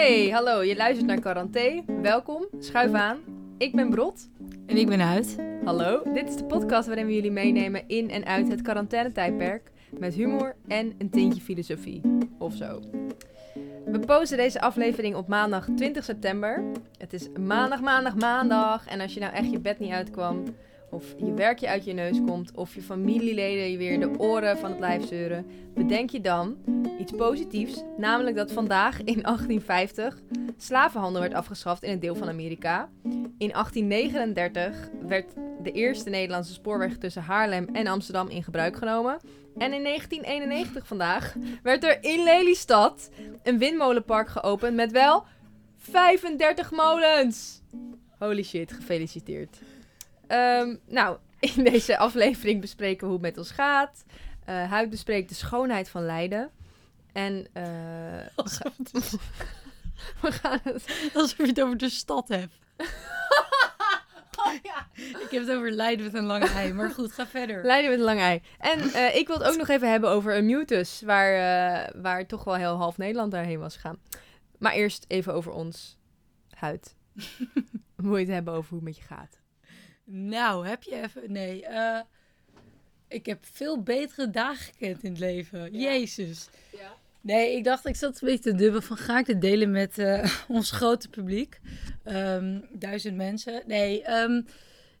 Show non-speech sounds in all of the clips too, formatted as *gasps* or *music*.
Hey, hallo, je luistert naar Quaranté. Welkom, schuif aan. Ik ben Brot. En ik ben uit. Hallo, dit is de podcast waarin we jullie meenemen in en uit het quarantainetijdperk. Met humor en een tintje filosofie. Of zo. We posten deze aflevering op maandag 20 september. Het is maandag, maandag, maandag. En als je nou echt je bed niet uitkwam, of je werkje uit je neus komt, of je familieleden je weer de oren van het lijf zeuren, bedenk je dan iets positiefs. Namelijk dat vandaag in 1850 slavenhandel werd afgeschaft in een deel van Amerika. In 1839 werd de eerste Nederlandse spoorweg tussen Haarlem en Amsterdam in gebruik genomen. En in 1991 vandaag werd er in Lelystad een windmolenpark geopend met wel 35 molens. Holy shit, gefeliciteerd. Ehm, nou, in deze aflevering bespreken we hoe het met ons gaat. Uh, Huid bespreekt de schoonheid van lijden. En uh, Alsof het *laughs* we gaan het... alsof je het over de stad hebt. *laughs* Oh, ja. Ik heb het over Leiden met een lange ei. Maar goed, ga verder. Leiden met een lange ei. En eh, ik wil het ook nog even hebben over een mutus, waar, eh, waar toch wel heel half Nederland daarheen was gegaan. Maar eerst even over ons huid. *laughs* Moet je het hebben over hoe het met je gaat. Nou, heb je even... Nee, eh, ik heb veel betere dagen gekend in het leven. Ja. Jezus. Ja. Nee, ik dacht, ik zat een beetje te dubben van ga ik dit delen met eh, *laughs* ons grote publiek? Ehm, duizend mensen. Nee, ehm,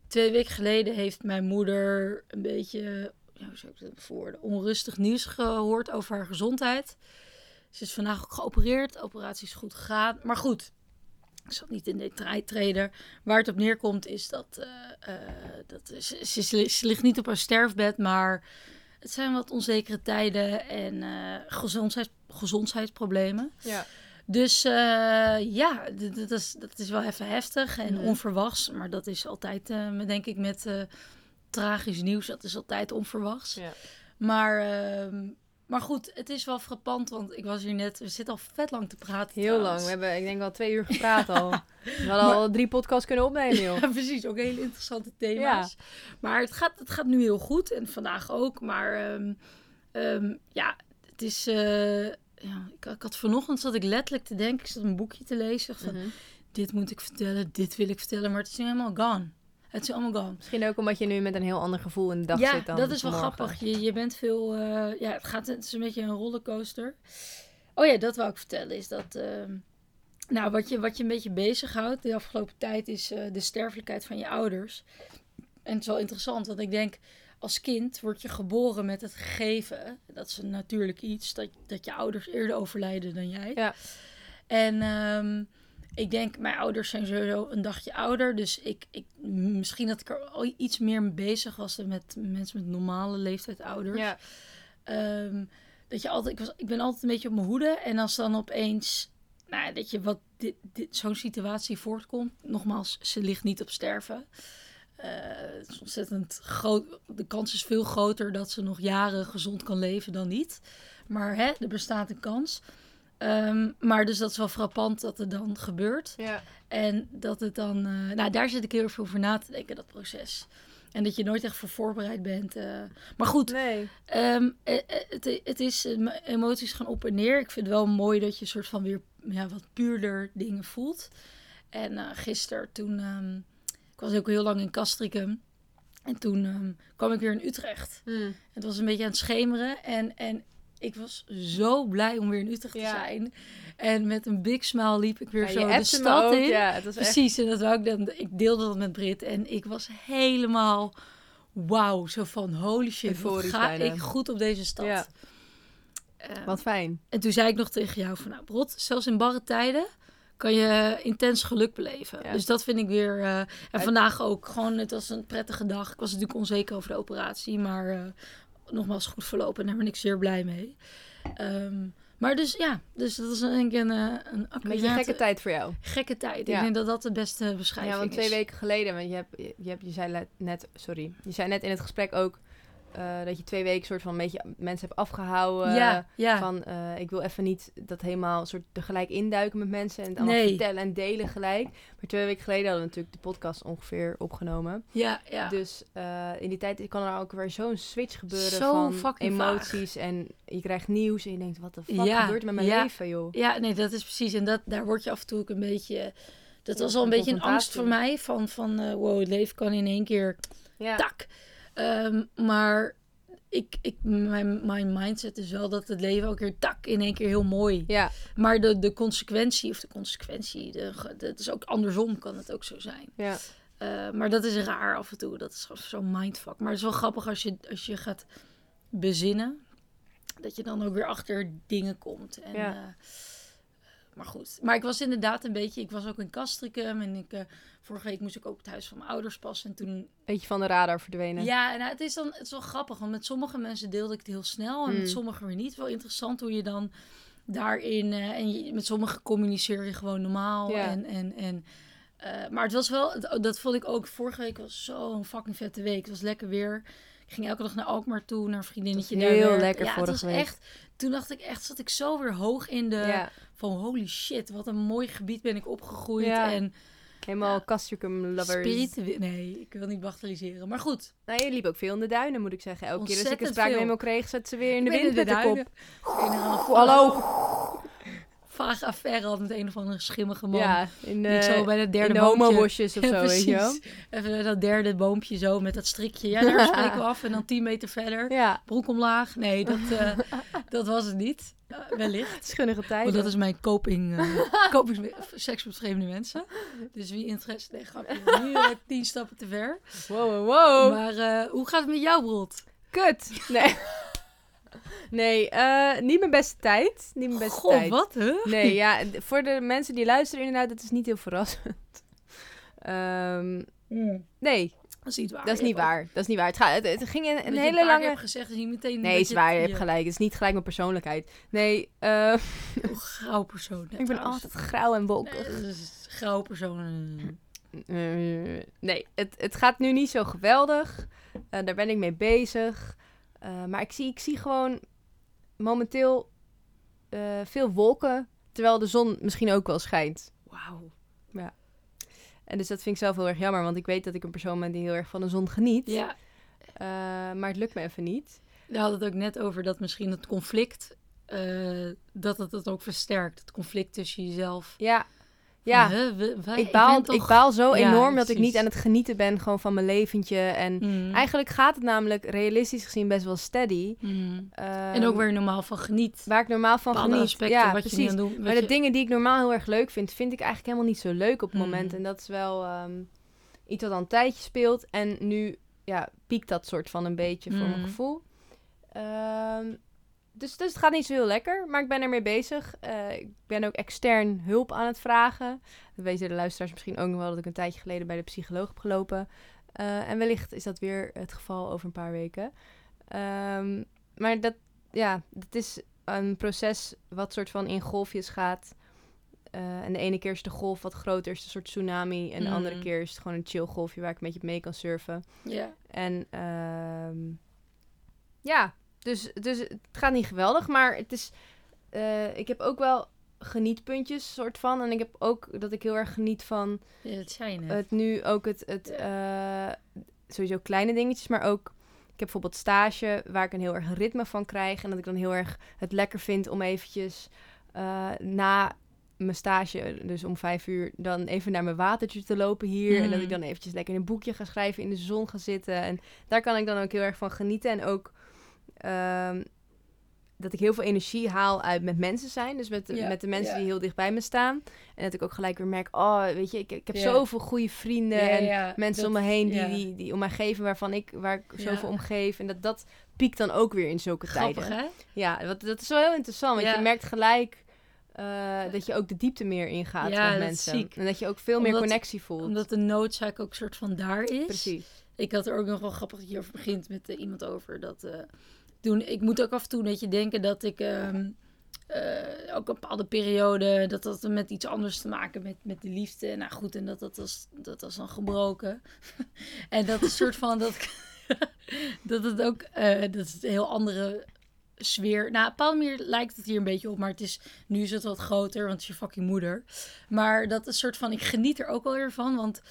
twee weken geleden heeft mijn moeder een beetje, hoe zou ik het verwoorden, onrustig nieuws gehoord over haar gezondheid. Ze is vandaag ook geopereerd, de operatie is goed gegaan. Maar goed, ik zat niet in de treden. Waar het op neerkomt is dat, eh, eh, dat ze, ze, ze ligt niet op haar sterfbed, maar het zijn wat onzekere tijden en gezondheids, gezondheidsproblemen. Ja. Dus ja, dat is, dat is wel even heftig en Mhm. onverwachts. Maar dat is altijd, denk ik, met tragisch nieuws. Dat is altijd onverwachts. Ja. Maar, ehm, maar goed, het is wel frappant. Want ik was hier net... We zitten al vet lang te praten Heel lang. We hebben, ik denk wel twee uur gepraat *laughs* al. We hadden al drie podcasts kunnen opnemen, joh. Ja, precies. Ook hele interessante thema's. Maar het gaat, het gaat nu heel goed. En vandaag ook. Maar ehm, ehm, ja, het is... eh, ja, ik, ik had vanochtend zat ik letterlijk te denken. Ik zat een boekje te lezen. Van, Mhm. dit moet ik vertellen, dit wil ik vertellen. Maar het is nu helemaal gone. Het is allemaal gone. Misschien ook omdat je nu met een heel ander gevoel in de dag ja, zit dan dat is wel grappig. Je, je bent veel... eh, ja, het, gaat, het is een beetje een rollercoaster. Oh ja, dat wou ik vertellen. Is dat... ehm, nou, wat je, wat je een beetje bezighoudt de afgelopen tijd is eh, de sterfelijkheid van je ouders. En het is wel interessant, want ik denk, als kind word je geboren met het gegeven. Dat is een natuurlijk iets, dat, dat je ouders eerder overlijden dan jij. Ja. En ehm, ik denk, mijn ouders zijn sowieso een dagje ouder. Dus ik, ik, misschien dat ik er al iets meer mee bezig was dan met mensen met normale leeftijd ouders. Ja. Ehm, dat je altijd, ik, was, ik ben altijd een beetje op mijn hoede. En als dan opeens, nou, dat je wat dit, dit, zo'n situatie voortkomt. Nogmaals, ze ligt niet op sterven. Eh, het is ontzettend groot. De kans is veel groter dat ze nog jaren gezond kan leven dan niet. Maar hè, er bestaat een kans. Ehm, maar dus dat is wel frappant dat het dan gebeurt. Ja. En dat het dan... eh, nou, daar zit ik heel veel over na te denken, dat proces. En dat je nooit echt voor voorbereid bent. eh. Maar goed, Nee. Ehm, eh, het, het is, emoties gaan op en neer. Ik vind het wel mooi dat je soort van weer ja, wat puurder dingen voelt. En eh gisteren toen, ehm, ik was ook heel lang in Castricum. En toen kwam ik weer in Utrecht. Hm. Het was een beetje aan het schemeren. En, en ik was zo blij om weer in Utrecht te zijn. En met een big smile liep ik weer Ja, je zo de stad ook, in. Ja, het was echt... Precies, en dat wou ik dan. Ik deelde dat met Brit en ik was helemaal wauw, zo van holy shit, wat ga bijna. ik goed op deze stad. Ja. Eh, Wat fijn. en toen zei ik nog tegen jou van, nou Brot, zelfs in barre tijden kan je intens geluk beleven. Ja. Dus dat vind ik weer. eh, en Uit- vandaag ook gewoon, het was een prettige dag. Ik was natuurlijk onzeker over de operatie, maar eh, nogmaals goed verlopen en daar ben ik zeer blij mee. Ehm, maar dus ja, dus dat is denk ik een, eh, een accurate- gekke tijd voor jou. gekke tijd. Ja. Ik denk dat dat de beste beschrijving Ja, want twee is. weken geleden, want je, hebt, je, hebt, je zei net, sorry, je zei net in het gesprek ook, eh, dat je twee weken soort van een beetje mensen hebt afgehouden. ja, ja. Van, eh, ik wil even niet dat helemaal soort tegelijk induiken met mensen en het allemaal Nee. vertellen en delen gelijk. Maar twee weken geleden hadden we natuurlijk de podcast ongeveer opgenomen. ja, ja. Dus eh, in die tijd kan er ook weer zo'n switch gebeuren Zo van emoties. En je krijgt nieuws en je denkt, wat de fuck Ja, gebeurt er met mijn leven, joh? Ja, nee, dat is precies. En dat, daar word je af en toe ook een beetje... Dat was al een beetje een angst voor mij. Van, van wow, het leven kan in één keer Ja, tak. Ehm, maar ik, ik, mijn, mijn mindset is wel dat het leven ook weer tak in één keer heel mooi. ja, Maar de, de consequentie, of de consequentie, de, dat is ook andersom kan het ook zo zijn. ja. Eh, maar dat is raar af en toe. Dat is zo'n mindfuck. Maar het is wel grappig als je, als je gaat bezinnen. Dat je dan ook weer achter dingen komt. En, Ja. eh, maar goed. Maar ik was inderdaad een beetje... Ik was ook in Castricum. En ik, eh, vorige week moest ik ook het huis van mijn ouders passen. En toen... Beetje van de radar verdwenen. Ja, en nou, het is dan het is wel grappig. Want met sommige mensen deelde ik het heel snel. En Mm. met sommigen weer niet. Wel interessant hoe je dan daarin... eh, en je, met sommigen communiceer je gewoon normaal. Ja. En... en, en eh, maar het was wel, dat vond ik ook, vorige week was zo'n fucking vette week. Het was lekker weer. Ik ging elke dag naar Alkmaar toe, naar een vriendinnetje. Daar heel lekker ja, vorige het was week. echt, Toen dacht ik echt, zat ik zo weer hoog in de, Ja, van holy shit, wat een mooi gebied ben ik opgegroeid. Ja. En helemaal. Castricum lovers. spiritu- nee, ik wil niet bagatelliseren. Maar goed, Nou, je liep ook veel in de duinen, moet ik zeggen. Elke keer als ik een spraakmemo kreeg, zet ze weer in de wind met de duinen. Een Hallo. Vage affaire had met een of andere schimmige man. Ja, in, die ik eh zo bij het derde in de boompje- of *laughs* Ja, zo, weet je wel. Even dat derde boompje zo met dat strikje. Ja, daar *laughs* spreken we af. En dan 10 meter verder. Ja, Broek omlaag. Nee, dat, eh, *laughs* dat was het niet. Eh, wellicht. schunnige tijd. Want dat is mijn coping, coping seks met vreemde mensen. Dus wie interesse... Nee, grapje. Nu eh, tien stappen te ver. Wow, wow, wow. Maar hoe gaat het met jou, Brot? Kut. Nee. Nee, eh, niet mijn beste tijd. Niet mijn beste Goh, tijd. wat, hè? Nee, ja, voor de mensen die luisteren inderdaad, dat is niet heel verrassend. *laughs* Ehm, nee, Dat is niet waar. dat is niet ook- waar. Dat is niet waar. Het, gaat, het, het ging een, hele lange... hebt gezegd, is niet meteen... Nee, is waar. Je hebt gelijk. Het is niet gelijk mijn persoonlijkheid. Nee, eh, *laughs* Oh, grauw persoon. ik ben trouwens. altijd grauw en wolkig. grauw persoon. Eh, nee, het, het gaat nu niet zo geweldig. Eh, daar ben ik mee bezig. Eh, maar ik zie, ik zie gewoon momenteel eh, veel wolken. Terwijl de zon misschien ook wel schijnt. Wauw. En dus dat vind ik zelf heel erg jammer. Want ik weet dat ik een persoon ben die heel erg van de zon geniet. Ja, Eh, maar het lukt me even niet. we hadden het ook net over dat misschien het conflict, dat het het ook versterkt. Het conflict tussen jezelf. Ja, Van, ja. we- ik, baal, toch- ik baal zo Ja, enorm dat ik niet aan het genieten ben gewoon van mijn leventje. En Mm. eigenlijk gaat het namelijk realistisch gezien best wel steady. Mm. Ehm, En ook weer normaal van geniet. Waar ik normaal van Bepaalde geniet. aspecten ja, wat precies. je doen Maar de dingen die ik normaal heel erg leuk vind, vind ik eigenlijk helemaal niet zo leuk op het Mm. moment. En dat is wel ehm, iets wat al een tijdje speelt. En nu ja, piekt dat soort van een beetje voor mijn Mm. gevoel. Ehm, dus, dus het gaat niet zo heel lekker, maar ik ben ermee bezig. Eh, ik ben ook extern hulp aan het vragen. Dat weten de luisteraars misschien ook nog wel dat ik een tijdje geleden bij de psycholoog heb gelopen. Eh, en wellicht is dat weer het geval over een paar weken. Ehm, maar dat, ja, dat is een proces wat soort van in golfjes gaat. Eh, en de ene keer is de golf wat groter, is een soort tsunami. En de andere Mm. keer is het gewoon een chill golfje waar ik een beetje mee kan surfen. Ja. En ehm, ja, dus, dus het gaat niet geweldig, maar het is. eh, ik heb ook wel genietpuntjes, soort van. En ik heb ook dat ik heel erg geniet van ja, je net. het nu ook het, het eh, sowieso kleine dingetjes, maar ook ik heb bijvoorbeeld stage waar ik een heel erg ritme van krijg en dat ik dan heel erg het lekker vind om eventjes eh, na mijn stage, dus om vijf uur, dan even naar mijn watertje te lopen hier en dat ik dan eventjes lekker in een boekje ga schrijven, in de zon ga zitten en daar kan ik dan ook heel erg van genieten en ook ehm, dat ik heel veel energie haal uit met mensen zijn. Dus met, met de mensen die heel dicht bij me staan. En dat ik ook gelijk weer merk, oh, weet je, ik, ik heb zoveel goede vrienden en mensen dat- om me heen die, die, die om mij geven, waarvan ik, waar ik zoveel om geef. En dat, dat piekt dan ook weer in zulke Grappig, tijden. hè? Ja, wat, dat is wel heel interessant, want je merkt gelijk eh, dat je ook de diepte meer ingaat Ja, met mensen. En dat je ook veel meer connectie voelt. Omdat de noodzaak ook soort van daar is. Precies. Ik had er ook nog wel grappig dat je over begint met eh, iemand over dat. eh, toen, ik moet ook af en toe een beetje denken dat ik ehm, eh, ook een bepaalde periode dat dat met iets anders te maken met, met de liefde. Nou goed, en dat dat was, dat was dan gebroken. *laughs* en dat is een soort van dat *laughs* dat het ook, eh, dat is een heel andere sfeer. Nou, manier lijkt het hier een beetje op, maar het is, nu is het wat groter, want het is je fucking moeder. Maar dat is een soort van, ik geniet er ook wel weer van, want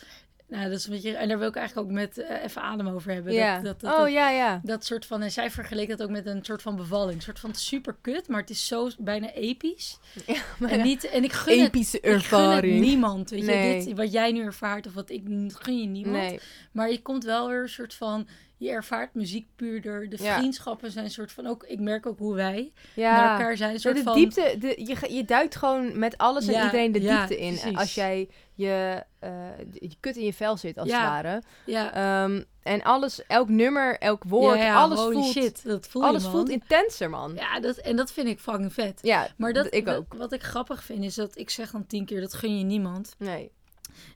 nou, dat is een beetje, en daar wil ik eigenlijk ook met eh, even adem over hebben. Ja. Dat, dat, dat, oh ja, ja. dat soort van, en zij vergeleek dat ook met een soort van bevalling. Een soort van super kut, maar het is zo bijna episch. ja maar En, niet, en ik gun het, epische ik gun het ervaring. niemand. Weet Nee. je, dit, wat jij nu ervaart of wat ik gun je niemand. Nee, Maar je komt wel weer een soort van, je ervaart muziek puurder. De Ja. vriendschappen zijn een soort van, ook, ik merk ook hoe wij ja. naar elkaar zijn. Een Ja, soort de van, diepte, de, je, je duikt gewoon met alles en Ja, iedereen de ja, diepte in. precies. Als jij je, eh, je kut in je vel zit, als Ja. het ware. Ja, Ehm, en alles, elk nummer, elk woord, ja, ja, alles, voelt, shit, dat voel alles voelt intenser, man. Ja, Ja, dat, en dat vind ik fucking vet. Maar dat, ik ook. wat ik grappig vind, is dat ik zeg dan tien keer, dat gun je niemand. Nee.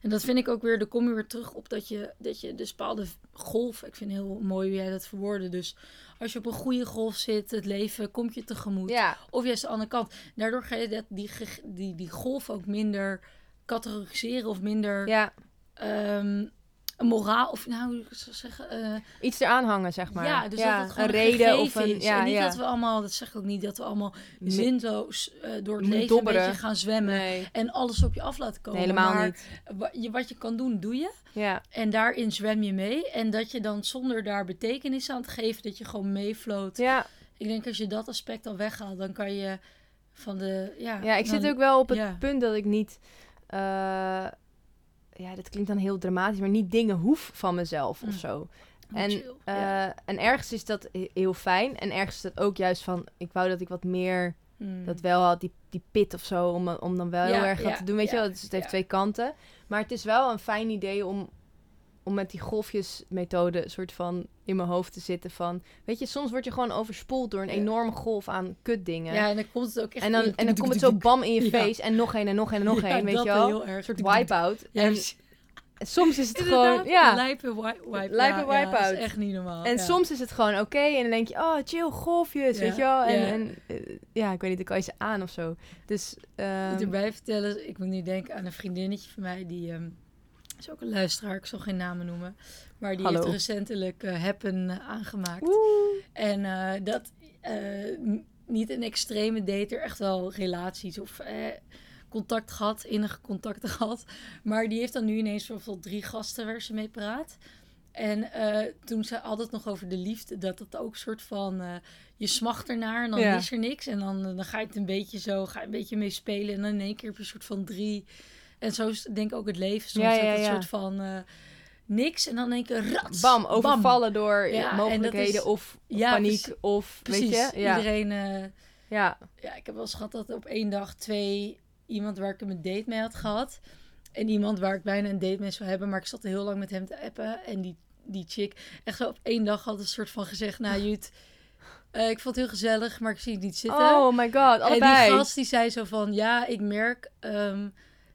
En dat vind ik ook weer, dan kom je weer terug op dat je, dat je dus bepaalde golf, ik vind heel mooi hoe jij dat verwoordde. Dus als je op een goede golf zit, het leven komt je tegemoet. Ja, Of juist de andere kant. Daardoor ga je dat, die, die, die golf ook minder categoriseren of minder ja. ehm, een moraal, of nou, zou zeggen, eh, Iets eraan hangen, zeg maar. ja, dus dat het gewoon een reden of een... Ja, en niet ja. dat we allemaal, dat zeg ik ook niet, dat we allemaal zinloos eh, door het leven dobberen. een beetje gaan zwemmen. Nee, En alles op je af laten komen. nee, helemaal maar niet. Wat je, wat je kan doen, doe je. Ja, En daarin zwem je mee. En dat je dan zonder daar betekenis aan te geven, dat je gewoon meefloot. ja. Ik denk als je dat aspect al weghaalt, dan kan je van de... Ja, ja ik dan- zit ook wel op het punt dat ik niet... eh, ja, dat klinkt dan heel dramatisch, maar niet dingen hoef van mezelf of Mm. zo. En, chill. Eh, en ergens is dat he- heel fijn. En ergens is dat ook juist van... Ik wou dat ik wat meer Mm. dat wel had, die, die pit of zo. Om, om dan wel Ja, heel erg ja, te doen, weet je wel. Dus het heeft twee kanten. Maar het is wel een fijn idee om, om met die golfjesmethode... een soort van in mijn hoofd te zitten van... Weet je, soms word je gewoon overspoeld door een Ja. enorme golf aan kutdingen. ja, en dan komt het ook echt... en, dan, en dan komt het zo bam in je Ja. face. En nog één en nog één en nog Ja, één, weet je wel. heel erg. Een soort wipe-out. Ja, en soms is het Inderdaad, gewoon... Ja, Lijpe wi- wipe. Lijpe ja, ja, dat wipe-out. is echt niet normaal. En soms is het gewoon oké. en dan denk je, oh, chill, golfjes, weet je wel. En, ja. en eh, ja, ik weet niet, dan kan je ze aan of zo. Dus, Ik ehm, moet erbij vertellen, ik moet nu denken aan een vriendinnetje van mij, die ehm, is ook een luisteraar, ik zal geen namen noemen, maar die Hallo. heeft recentelijk eh Happen eh, aangemaakt. woe. En eh, dat niet een extreme date, er echt wel relaties of contact gehad, innige contacten *laughs* gehad. Maar die heeft dan nu ineens bijvoorbeeld drie gasten waar ze mee praat. En toen ze het nog over de liefde, dat het ook soort van, je smacht ernaar en dan Ja. is er niks. En dan, dan ga je het een beetje zo, ga je een beetje mee spelen en dan in één keer heb je een soort van drie. En zo is denk ik ook het leven soms, Ja, dat soort van eh, niks en dan één keer rats, Bam, overvallen door en mogelijkheden is- of Ja, paniek of, Precies, weet je? Ja, iedereen... eh, ja. ja, ik heb wel eens gehad dat op één dag twee... Iemand waar ik een date mee had gehad. En iemand waar ik bijna een date mee zou hebben. Maar ik zat heel lang met hem te appen. En die, die chick echt zo op één dag had een soort van gezegd... Nou, Jut, eh, ik vond het heel gezellig, maar ik zie het niet zitten. Oh my god, en allebei. die gast die zei zo van... Ja, ik merk... ehm,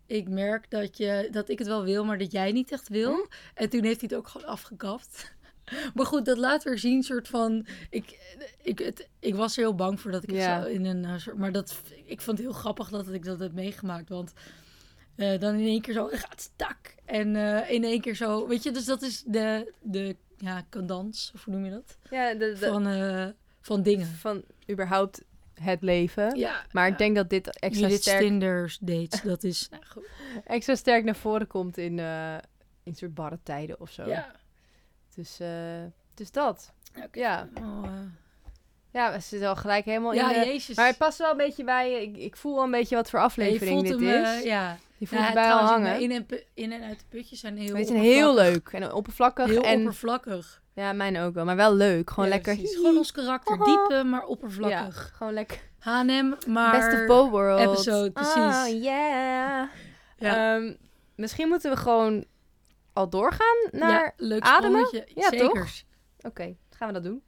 ik merk dat, je, dat ik het wel wil, maar dat jij niet echt wil. Hm? En toen heeft hij het ook gewoon afgekapt. *laughs* Maar goed, dat laat weer zien, soort van... Ik, ik, het, ik was er heel bang voor dat ik Ja. het zo in een eh, soort... Maar dat, ik vond het heel grappig dat ik dat heb meegemaakt. Want eh, dan in één keer zo gaat stak. En eh, in één keer zo... Weet je, dus dat is de, de ja, cadans, of hoe noem je dat? ja, de, de- Van, van dingen. van überhaupt het leven. Ja, Maar ja. ik denk dat dit extra Niet het sterk, Tinders dates, *laughs* dat is... Nou, goed. extra sterk naar voren komt in, eh in soort barre tijden of zo. Ja. Dus, eh, dus dat. Ja. Oh, eh. Ja, we zitten al gelijk helemaal ja, in de... jezus. Maar het past wel een beetje bij... Ik, ik voel wel een beetje wat voor aflevering voelt dit hem, is. ja. Je voelt Ja, het bij al hangen. In en, in en uit de putjes zijn heel Weet je, heel oppervlakkig. leuk en oppervlakkig. Heel en, oppervlakkig. Ja, mijn ook wel. Maar wel leuk. Gewoon Ja, lekker... precies. Gewoon ons karakter. Diepe, maar Ja, oppervlakkig. gewoon lekker... H&M, maar... Best of both worlds. episode, precies. Oh, yeah. Ja. Ehm, misschien moeten we gewoon al doorgaan naar... ja, leuk ademen? Ja, Zekers. Oké, gaan we dat doen.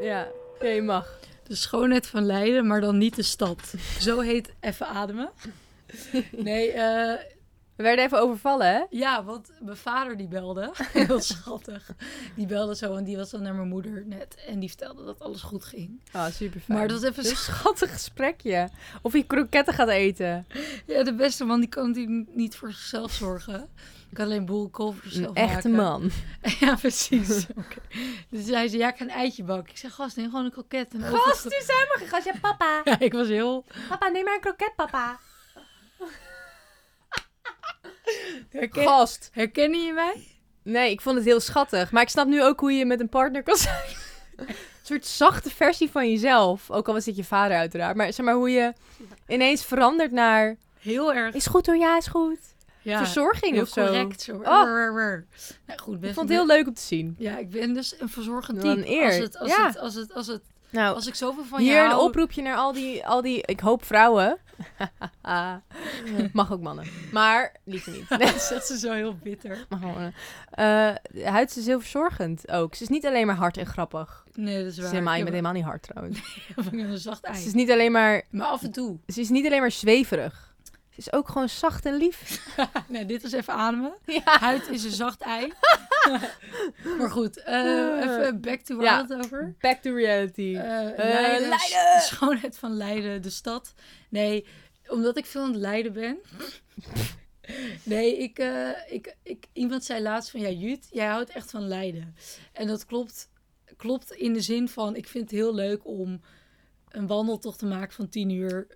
Ja, ja, je mag. De schoonheid van Leiden, maar dan niet de stad. Zo heet even ademen. Nee, eh, We werden even overvallen, hè? Ja, want mijn vader die belde. *laughs* Heel schattig. Die belde zo en die was dan naar mijn moeder net. En die vertelde dat alles goed ging. Oh, super fijn. Maar dat was even Een zo... schattig gesprekje. Of je kroketten gaat eten. Ja, de beste man die kan natuurlijk niet voor zichzelf zorgen. Ik kan alleen boerenkool voor zichzelf echte man. *laughs* Ja, precies. Dus hij zei, ja, ik ga een eitje bakken. Ik zeg, gast, neem gewoon een kroket. En Gast, die zijn maar gast. Ja, papa. *laughs* Ja, ik was heel... Papa, neem maar een kroket, papa. Herken... Gast. Herkennen je mij? Nee, ik vond het heel schattig. Maar ik snap nu ook hoe je met een partner kan zijn. *laughs* Een soort zachte versie van jezelf. Ook al was dit je vader uiteraard. Maar zeg maar hoe je ineens verandert naar... Heel erg. Is goed hoor, ja, is goed. Ja, Verzorging of zo. correct. Zo. Oh. Nou goed, Ik best vond het heel leuk om te zien. Ja, ik ben dus een verzorgend Wat een type. eer. Als, het, als, Ja. het, als, het, als, het, Nou, als ik zoveel van hier een hou... oproepje naar al die, al die, ik hoop vrouwen. *laughs* Mag ook mannen. Maar liever niet. Nee, *laughs* dat is zo heel bitter. mag. Eh, de huid is heel verzorgend ook. Ze is niet alleen maar hard en grappig. Nee, dat is Ze waar. is helemaal, helemaal niet hard trouwens. *laughs* heb een zacht ei. Ze is niet alleen maar, Maar af en toe. ze is niet alleen maar zweverig. Ze is ook gewoon zacht en lief. *laughs* nee, dit is even ademen. Ja. Huid is een zacht ei. *laughs* maar goed, eh, even back to waar Ja. over. Back to reality. Eh, Leiden, Leiden! De schoonheid van Leiden, de stad. Nee, omdat ik veel aan het Leiden ben. *laughs* Nee, ik, eh, ik, ik, iemand zei laatst van, ja Jut, jij houdt echt van Leiden. En dat klopt, klopt in de zin van, ik vind het heel leuk om een wandeltocht te maken van 10 uur,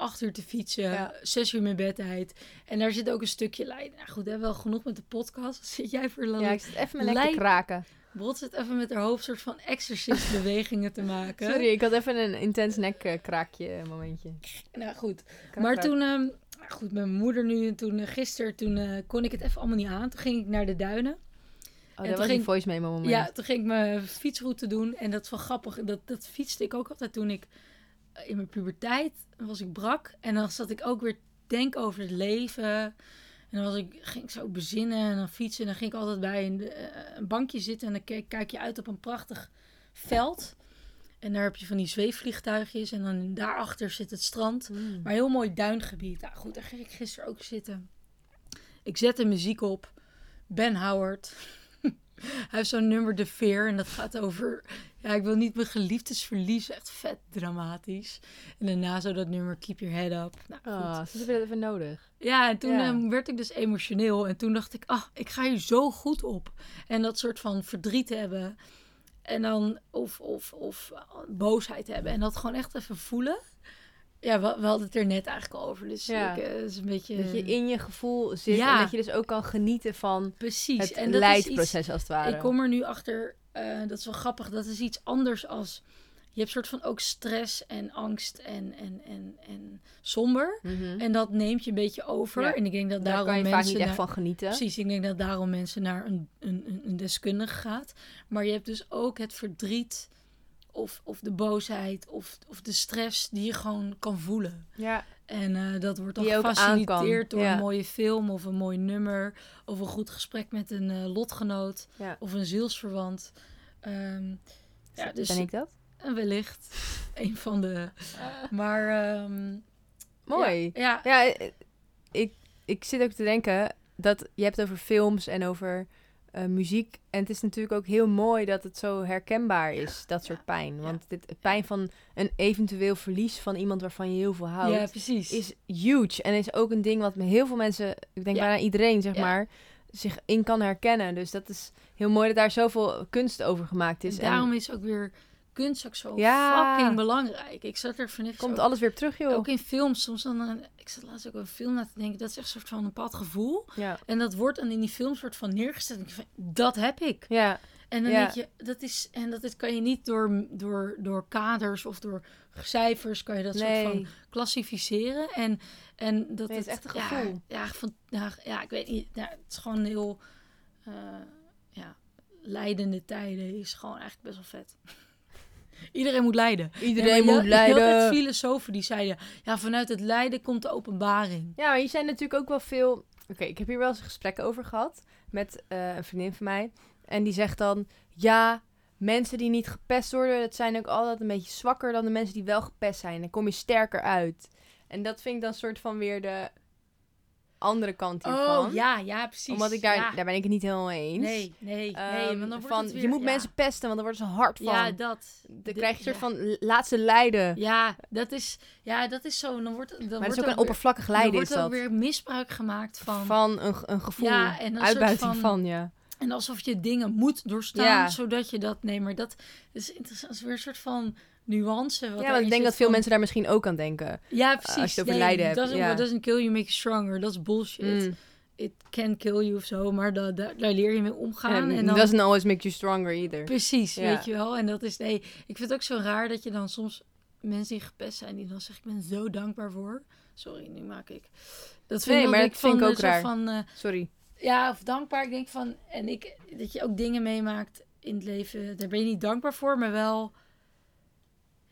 8 uur te fietsen, Ja. 6 uur mijn bed uit. En daar zit ook een stukje Leiden. Nou goed, hebben wel genoeg met de podcast. *laughs* Wat zit jij voor Ja, ik zit even mijn nek Leiden. kraken. Brot zit even met haar hoofd soort van exorcist bewegingen te maken. Sorry, ik had even een intens nekkraakje momentje. Nou goed, maar toen, ehm, nou goed, mijn moeder nu en toen eh, gisteren, toen eh, kon ik het even allemaal niet aan. Toen ging ik naar de duinen. Oh, dat was ging- voice memo moment. Ja, toen ging ik mijn fietsroute doen en dat is wel grappig. Dat, dat fietste ik ook altijd toen ik in mijn puberteit was ik brak en dan zat ik ook weer denken over het leven. En dan was ik, ging ik zo bezinnen en dan fietsen. En dan ging ik altijd bij een, eh, een bankje zitten en dan kijk, kijk je uit op een prachtig veld. En daar heb je van die zweefvliegtuigjes en dan daarachter zit het strand. Mm. Maar heel mooi duingebied. Nou goed, daar ging ik gisteren ook zitten. Ik zette muziek op. Ben Howard. Hij heeft zo'n nummer De Veer. En dat gaat over... Ja, ik wil niet mijn geliefdes verliezen. Echt vet dramatisch. En daarna zo dat nummer Keep Your Head Up. Nou, goed. Oh, ze hebben dat even nodig. Ja, en toen Ja. ehm, werd ik dus emotioneel. En toen dacht ik, ah, ik ga hier zo goed op. En dat soort van verdriet hebben. En dan, of, of, of eh, boosheid hebben. En dat gewoon echt even voelen. Ja, we, we hadden het er net eigenlijk over. Dus Ja. ik, eh, is een beetje... Dat je in je gevoel zit Ja. en dat je dus ook kan genieten van Precies. het en dat is leidproces iets, als het ware. Ik kom er nu achter, eh, dat is wel grappig. Dat is iets anders als... Je hebt soort van ook stress en angst en, en, en, en somber. Mhm. En dat neemt je een beetje over. Ja. En ik denk dat Daar daarom kan je mensen... vaak niet echt van genieten. Precies, ik denk dat daarom mensen naar een, een, een- een deskundige gaat. Maar je hebt dus ook het verdriet of, of de boosheid of, of de stress die je gewoon kan voelen. Ja. En eh, dat wordt dan Die aan gefaciliteerd door ja. een mooie film of een mooi nummer. Of een goed gesprek met een eh, lotgenoot ja. of een zielsverwant. Ehm, ja, dus Ben ik dat? en wellicht *laughs* een van de... Maar... ehm, Mooi. Ja, Ja, eh, ik, ik zit ook te denken dat je hebt over films en over eh, muziek. En het is natuurlijk ook heel mooi dat het zo herkenbaar is, dat soort pijn. Want dit, het pijn van een eventueel verlies van iemand waarvan je heel veel houdt, ja, precies. is huge. En is ook een ding wat heel veel mensen, ik denk bijna iedereen, zeg maar, zich in kan herkennen. Dus dat is heel mooi dat daar zoveel kunst over gemaakt is. En daarom is ook weer kunst ook zo Ja. fucking belangrijk. Ik zat er vandaag komt ook, alles weer terug, joh. ook in films. Soms dan, eh, ik zat laatst ook een film na te denken. Dat is echt een soort van een bepaald gevoel. Ja. En dat wordt dan in die film soort van neergezet. En ik van, dat heb ik. Ja. En dan Ja. denk je, dat is, en dat is, kan je niet door, door, door kaders of door cijfers kan je dat soort van klassificeren. En, en dat Nee, het is echt een gevoel. Ja, van, ja, ja, ik weet niet. Ja, het is gewoon heel, eh, ja, leidende tijden is gewoon eigenlijk best wel vet. Iedereen moet lijden. Iedereen Ja, moet lijden. altijd filosofen die zeiden, ja, vanuit het lijden komt de openbaring. Ja, maar hier zijn natuurlijk ook wel veel... Oké, ik heb hier wel eens een gesprek over gehad met eh, een vriendin van mij. En die zegt dan, ja, mensen die niet gepest worden, dat zijn ook altijd een beetje zwakker dan de mensen die wel gepest zijn. Dan kom je sterker uit. En dat vind ik dan soort van weer de... andere kant hiervan. Oh, ja, ja, precies. Omdat ik daar, ja. daar ben ik het niet helemaal mee eens. Nee, nee, nee. Ehm, dan wordt van, het weer, je moet ja. mensen pesten, want dan worden ze hard van. Ja, dat. dan de- krijg je een soort ja. van laat ze lijden. Ja, dat is, ja, dat is zo. Dan wordt, dan maar wordt dat is ook een weer- oppervlakkig dan lijden, wordt is ook dat. weer misbruik gemaakt van... Van een, een gevoel, Ja, en een soort uitbuiting van- van, ja. En alsof je dingen moet doorstaan, zodat je dat... Nee, maar dat is interessant. Is weer een soort van nuance. Wat Ja, want ik denk dat veel van- mensen daar misschien ook aan denken. Ja, als je precies. het over nee, lijden hebt, doesn't, ja. Doesn't kill you make you stronger. Dat is bullshit. Mm. It can kill you of zo, maar da, da- daar leer je mee omgaan. En en dan, doesn't always make you stronger either. Precies, Ja. weet je wel. En dat is, nee, ik vind het ook zo raar dat je dan soms mensen die gepest zijn, die dan zeggen, ik ben zo dankbaar voor. Sorry, nu maak ik. Dat vind Nee, ik maar dat vind ik van, ook eh, zo raar. Van, eh, Sorry. ja, of dankbaar. Ik denk van, en ik, dat je ook dingen meemaakt in het leven, daar ben je niet dankbaar voor, maar wel,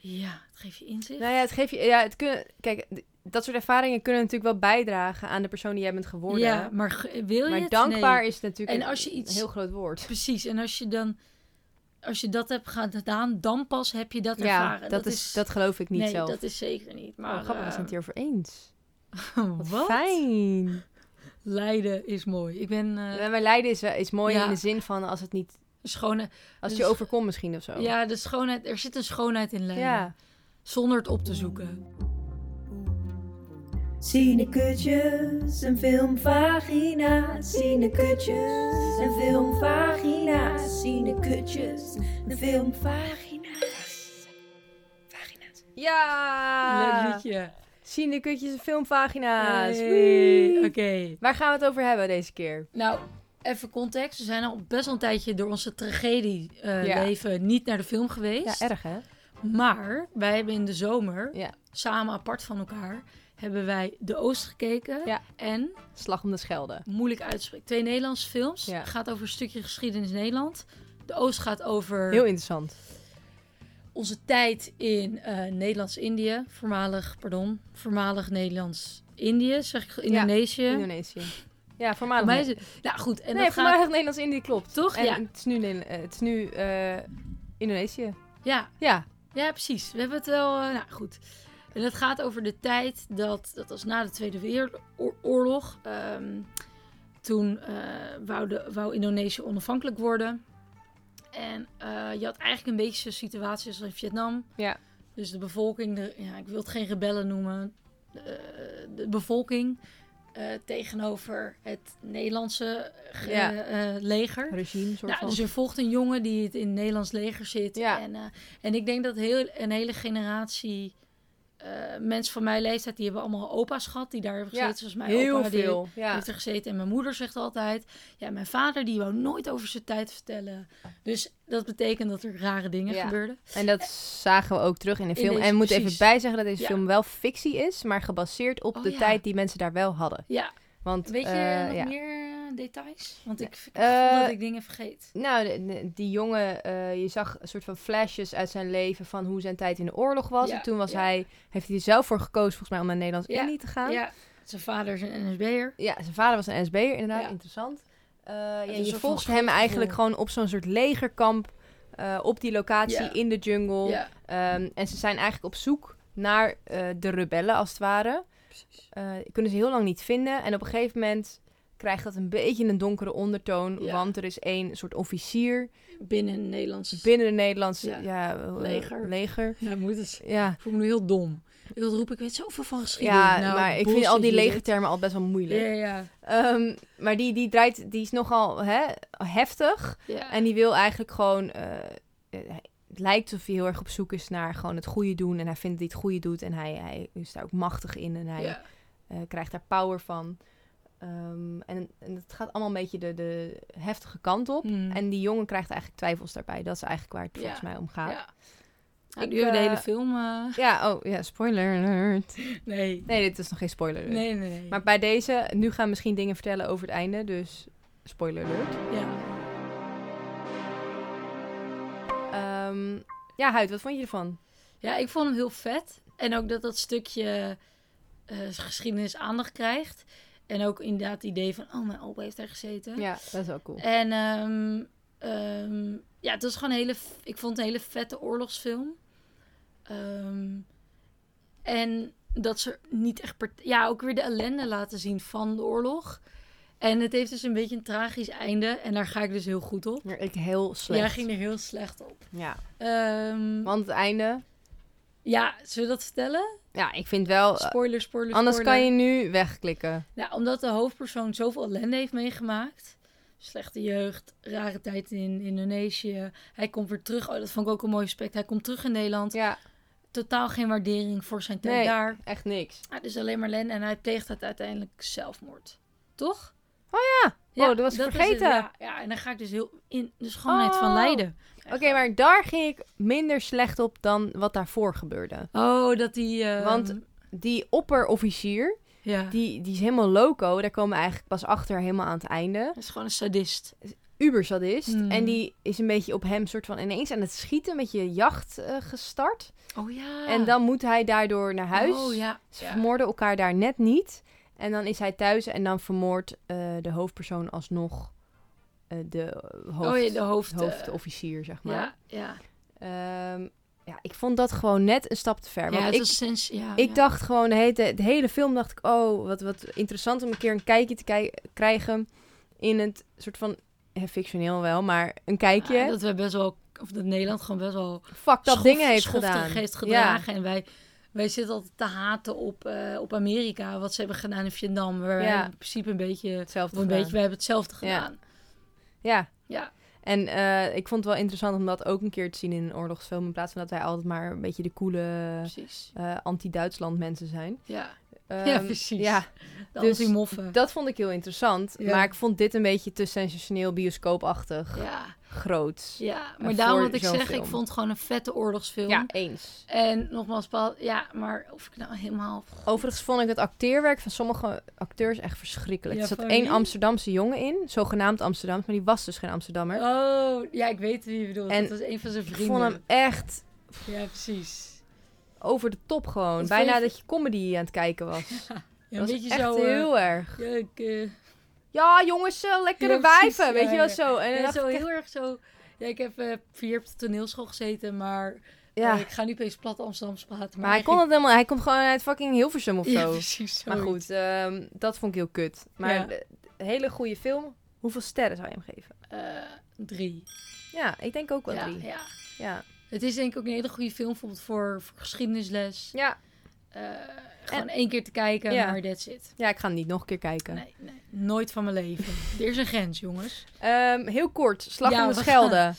ja, het geeft je inzicht. Nou ja, het geeft je... Ja, het kunnen, kijk, dat soort ervaringen kunnen natuurlijk wel bijdragen aan de persoon die jij bent geworden. ja, maar wil je maar het? dankbaar Nee. is natuurlijk En een- als je iets- een heel groot woord. Precies, en als je dan, als je dat hebt gedaan, dan pas heb je dat Ja, ervaren. dat, is, dat geloof ik niet nee, zelf. dat is zeker niet. Maar Maar oh, grappig, we zijn het eh, hier over eens. *laughs* wat? Wat fijn. Lijden is mooi. Ik ben eh Ja, maar lijden is, is mooi Ja. in de zin van als het niet... schone. Als het Dus- je overkomt misschien of zo. Ja, de schoonheid. Er zit een schoonheid in. Ja. Zonder het op te zoeken. Cinekutjes, een filmvagina. Cinekutjes, een filmvagina. Cinekutjes, een filmvagina. Vagina's. Ja! Leuk liedje. Cinekutjes en filmpagina's. Hey, Wee! Oké. Waar gaan we het over hebben deze keer? Nou, even context. We zijn al best wel een tijdje door onze tragedie eh, Ja. leven niet naar de film Ja, geweest. erg hè? Maar wij hebben in de zomer, Ja. samen apart van elkaar, hebben wij De Oost gekeken. Ja. En, Slag om de Schelde. moeilijk uitspreken, twee Nederlandse films. Ja. Gaat over een stukje geschiedenis Nederland. De Oost gaat over Heel interessant. onze tijd in eh, Nederlands-Indië. Voormalig, pardon, voormalig Nederlands-Indië, zeg ik Indonesië. Indonesië. Ja, voormalig. Voor mij is het, nou goed, en nee, dat voormalig gaat, Nederlands-Indië klopt. Toch? En Ja. het is nu, eh, het is nu eh, Indonesië. ja, Ja. Ja, precies. We hebben het wel. eh, nou goed. En het gaat over de tijd dat. Dat was na de Tweede Wereldoorlog. Ehm, toen eh, wou, de, wou Indonesië onafhankelijk worden. En je had eigenlijk een beetje zo'n situatie als in Vietnam. Ja. Dus de bevolking, de, ja, ik wil het geen rebellen noemen. de bevolking eh, tegenover het Nederlandse ge- Ja. eh, leger. Regime, soort Nou, van. dus er volgt een jongen die het in het Nederlands leger zit. Ja. En, eh, en ik denk dat heel, een hele generatie eh, mensen van mijn leeftijd, die hebben allemaal opa's gehad die daar hebben Ja, gezeten. Zoals mijn Heel opa, die veel. Ja. heeft er gezeten. En mijn moeder zegt altijd, ja, mijn vader die wou nooit over zijn tijd vertellen. Dus dat betekent dat er rare dingen Ja. gebeurden. En dat zagen we ook terug in de In film. deze- en we moeten even precies. bijzeggen dat deze Ja. film wel fictie is, maar gebaseerd op Oh, de ja. tijd die mensen daar wel hadden. Ja, Want, weet je eh, nog ja. meer details? Want ik, ik heb Eh, dat ik dingen vergeet. Nou, de- de- die jongen, eh, je zag een soort van flashes uit zijn leven van hoe zijn tijd in de oorlog was. Ja, en toen was ja. hij, heeft hij er zelf voor gekozen volgens mij om naar Nederlands-Indië te gaan. Ja, zijn vader is een NSB'er. Ja, zijn vader was een SB'er, inderdaad. Interessant. Eh, ja, je volgt hem eigenlijk gewoon op zo'n soort legerkamp eh, op die locatie in de jungle. Ja, Ehm, en ze zijn eigenlijk op zoek naar eh, de rebellen, als het ware. precies. Eh, kunnen ze heel lang niet vinden. En op een gegeven moment krijgt dat een beetje een donkere ondertoon. Ja. Want er is één soort officier Binnen een Nederlands... binnen de Nederlandse Ja. ja. eh, Leger. leger. Ja, moet het. Ja, Ik voel me nu heel dom. Ik wil roepen, ik weet zoveel van geschiedenis. ja Nou, maar ik vind al die legertermen al best wel moeilijk. Ja, ja, Ehm, maar die, die draait, die is nogal hè, heftig. ja. En die wil eigenlijk gewoon. eh, eh, het lijkt alsof hij heel erg op zoek is naar gewoon het goede doen. En hij vindt dat hij het goede doet. En hij, hij is daar ook machtig in. En hij krijgt daar power van. Ehm, en, en het gaat allemaal een beetje de, de heftige kant op. Hmm. En die jongen krijgt eigenlijk twijfels daarbij. Dat is eigenlijk waar het Ja. volgens mij om gaat. ja. Nou, Ik, nu de eh, hele film... eh, Ja, oh ja, spoiler alert. Nee. Nee, dit is nog geen spoiler alert. Nee, nee, nee. Maar bij deze, nu gaan we misschien dingen vertellen over het einde. Dus spoiler alert. Ja. Ehm, ja, Huid, wat vond je ervan? ja, ik vond hem heel vet. En ook dat dat stukje eh, geschiedenis aandacht krijgt. En ook inderdaad het idee van... Oh, mijn opa heeft daar gezeten. Ja, dat is wel cool. En ehm, ehm, ja, het was gewoon een hele... Ik vond het een hele vette oorlogsfilm. Ehm, en dat ze niet echt... Ja, ook weer de ellende laten zien van de oorlog. En het heeft dus een beetje een tragisch einde. En daar ga ik dus heel goed op. Maar ik heel slecht. Jij ging er heel slecht op. Ja. Want het einde... ja, zullen we dat vertellen? Ja, ik vind wel... eh, Spoiler, spoiler, anders spoiler. kan je nu wegklikken. Ja, omdat de hoofdpersoon zoveel ellende heeft meegemaakt. Slechte jeugd, rare tijd in Indonesië. Hij komt weer terug. Oh, dat vond ik ook een mooi aspect. Hij komt terug in Nederland. Ja, Totaal geen waardering voor zijn tijd Nee. daar. echt niks. Ja, dus alleen maar ellende. En hij pleegt het uiteindelijk zelfmoord. Toch? ja. Oh, dat was vergeten. het, ja, ja, en dan ga ik dus heel in de schoonheid van Oh. lijden. Oké, maar daar ging ik minder slecht op dan wat daarvoor gebeurde. Oh, dat die... ehm, Want- Die opperofficier, Ja, die, die is helemaal loco. Daar komen we eigenlijk pas achter helemaal aan het einde. dat is gewoon een sadist. Uber sadist. Hmm. En die is een beetje op hem soort van ineens aan het schieten. Met je jacht eh, gestart. Oh ja. En dan moet hij daardoor naar huis. Oh ja. Ze ja. vermoorden elkaar daar net niet. En dan is hij thuis en dan vermoordt eh, de hoofdpersoon alsnog eh, de, hoofd, oh ja, de hoofd... eh, hoofdofficier, zeg maar. ja, ja. Ehm, ja, ik vond dat gewoon net een stap te ver. Ja, Want het ik, sens... Ja, ik ja. dacht gewoon, de hele, de hele film dacht ik... Oh, wat, wat interessant om een keer een kijkje te krijgen... in het soort van... eh, fictioneel wel, maar een kijkje. Ja, dat we best wel... Of dat Nederland gewoon best wel... fuck dat dingen heeft gedaan. heeft Ja. gedragen. En wij, wij zitten altijd te haten op, eh, op Amerika. Wat ze hebben gedaan in Vietnam. Waar wij Ja. in principe een beetje... Hetzelfde een gedaan. beetje, wij hebben hetzelfde Ja. gedaan. Ja, Ja. En eh, ik vond het wel interessant om dat ook een keer te zien in een oorlogsfilm. In plaats van dat wij altijd maar een beetje de coole eh, anti-Duitsland mensen zijn. Ja, Ehm, Ja, precies. Ja, de Dus dat vond ik heel interessant. Ja. Maar ik vond dit een beetje te sensationeel, bioscoopachtig, Ja, ja. En maar daarom wat ik zeg, film. ik vond het gewoon een vette oorlogsfilm. Ja, eens. En nogmaals, ja, maar of ik nou helemaal... Overigens vond ik het acteerwerk van sommige acteurs echt verschrikkelijk. Ja, er zat één wie? Amsterdamse jongen in, zogenaamd Amsterdams, maar die was dus geen Amsterdammer. Oh, ja, ik weet wie je bedoelt. En dat was een van zijn ik vrienden. vond hem echt Ja, precies. over de top gewoon. Bijna je- dat je comedy aan het kijken was. *laughs* Ja, dat een was beetje echt zo... eh, heel erg. ja, ik, eh, Ja, jongens, eh, lekkere Ja, precies, wijven, weet ja, je wel zo. En dan Ja, dacht zo ik heel erg zo. Ja, ik heb eh vier jaar op de toneelschool gezeten, maar ja. eh, ik ga nu opeens plat Amsterdams praten. maar hij kon het helemaal, hij komt gewoon uit fucking Hilversum of zo. *laughs* precies. maar goed, ehm, dat vond ik heel kut. Maar de hele goede film. Hoeveel sterren zou je hem geven? Drie. Ja, ik denk ook wel ja, drie. ja. Ja. Het is denk ik ook een hele goede film, bijvoorbeeld voor, voor geschiedenisles. Ja. Gewoon één keer te kijken, Ja. maar that's it. ja, ik ga niet nog een keer kijken. Nee, nee, nooit van mijn leven. *laughs* er is een grens, jongens. Ehm, heel kort, Slag Ja, om de Schelde.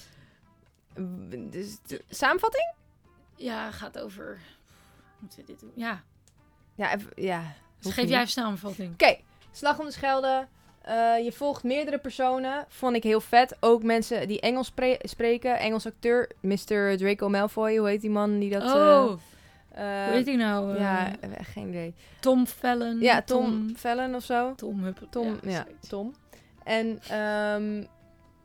Dus, de- samenvatting? Ja, gaat over... Moeten we dit doen? Ja, Ja, even- ja. dus geef niet. jij even samenvatting. Oké, Slag om de Schelde. Eh, je volgt meerdere personen. Vond ik heel vet. Ook mensen die Engels spre- spreken. Engels acteur. Mr. Draco Malfoy. Hoe heet die man die dat... eh, oh, hoe heet hij nou? Eh, Ja, eh, geen idee. Tom Fallon. Ja, Tom, Fallon of zo. Tom Huppel. Tom, ja, zoiets. Tom. En ehm,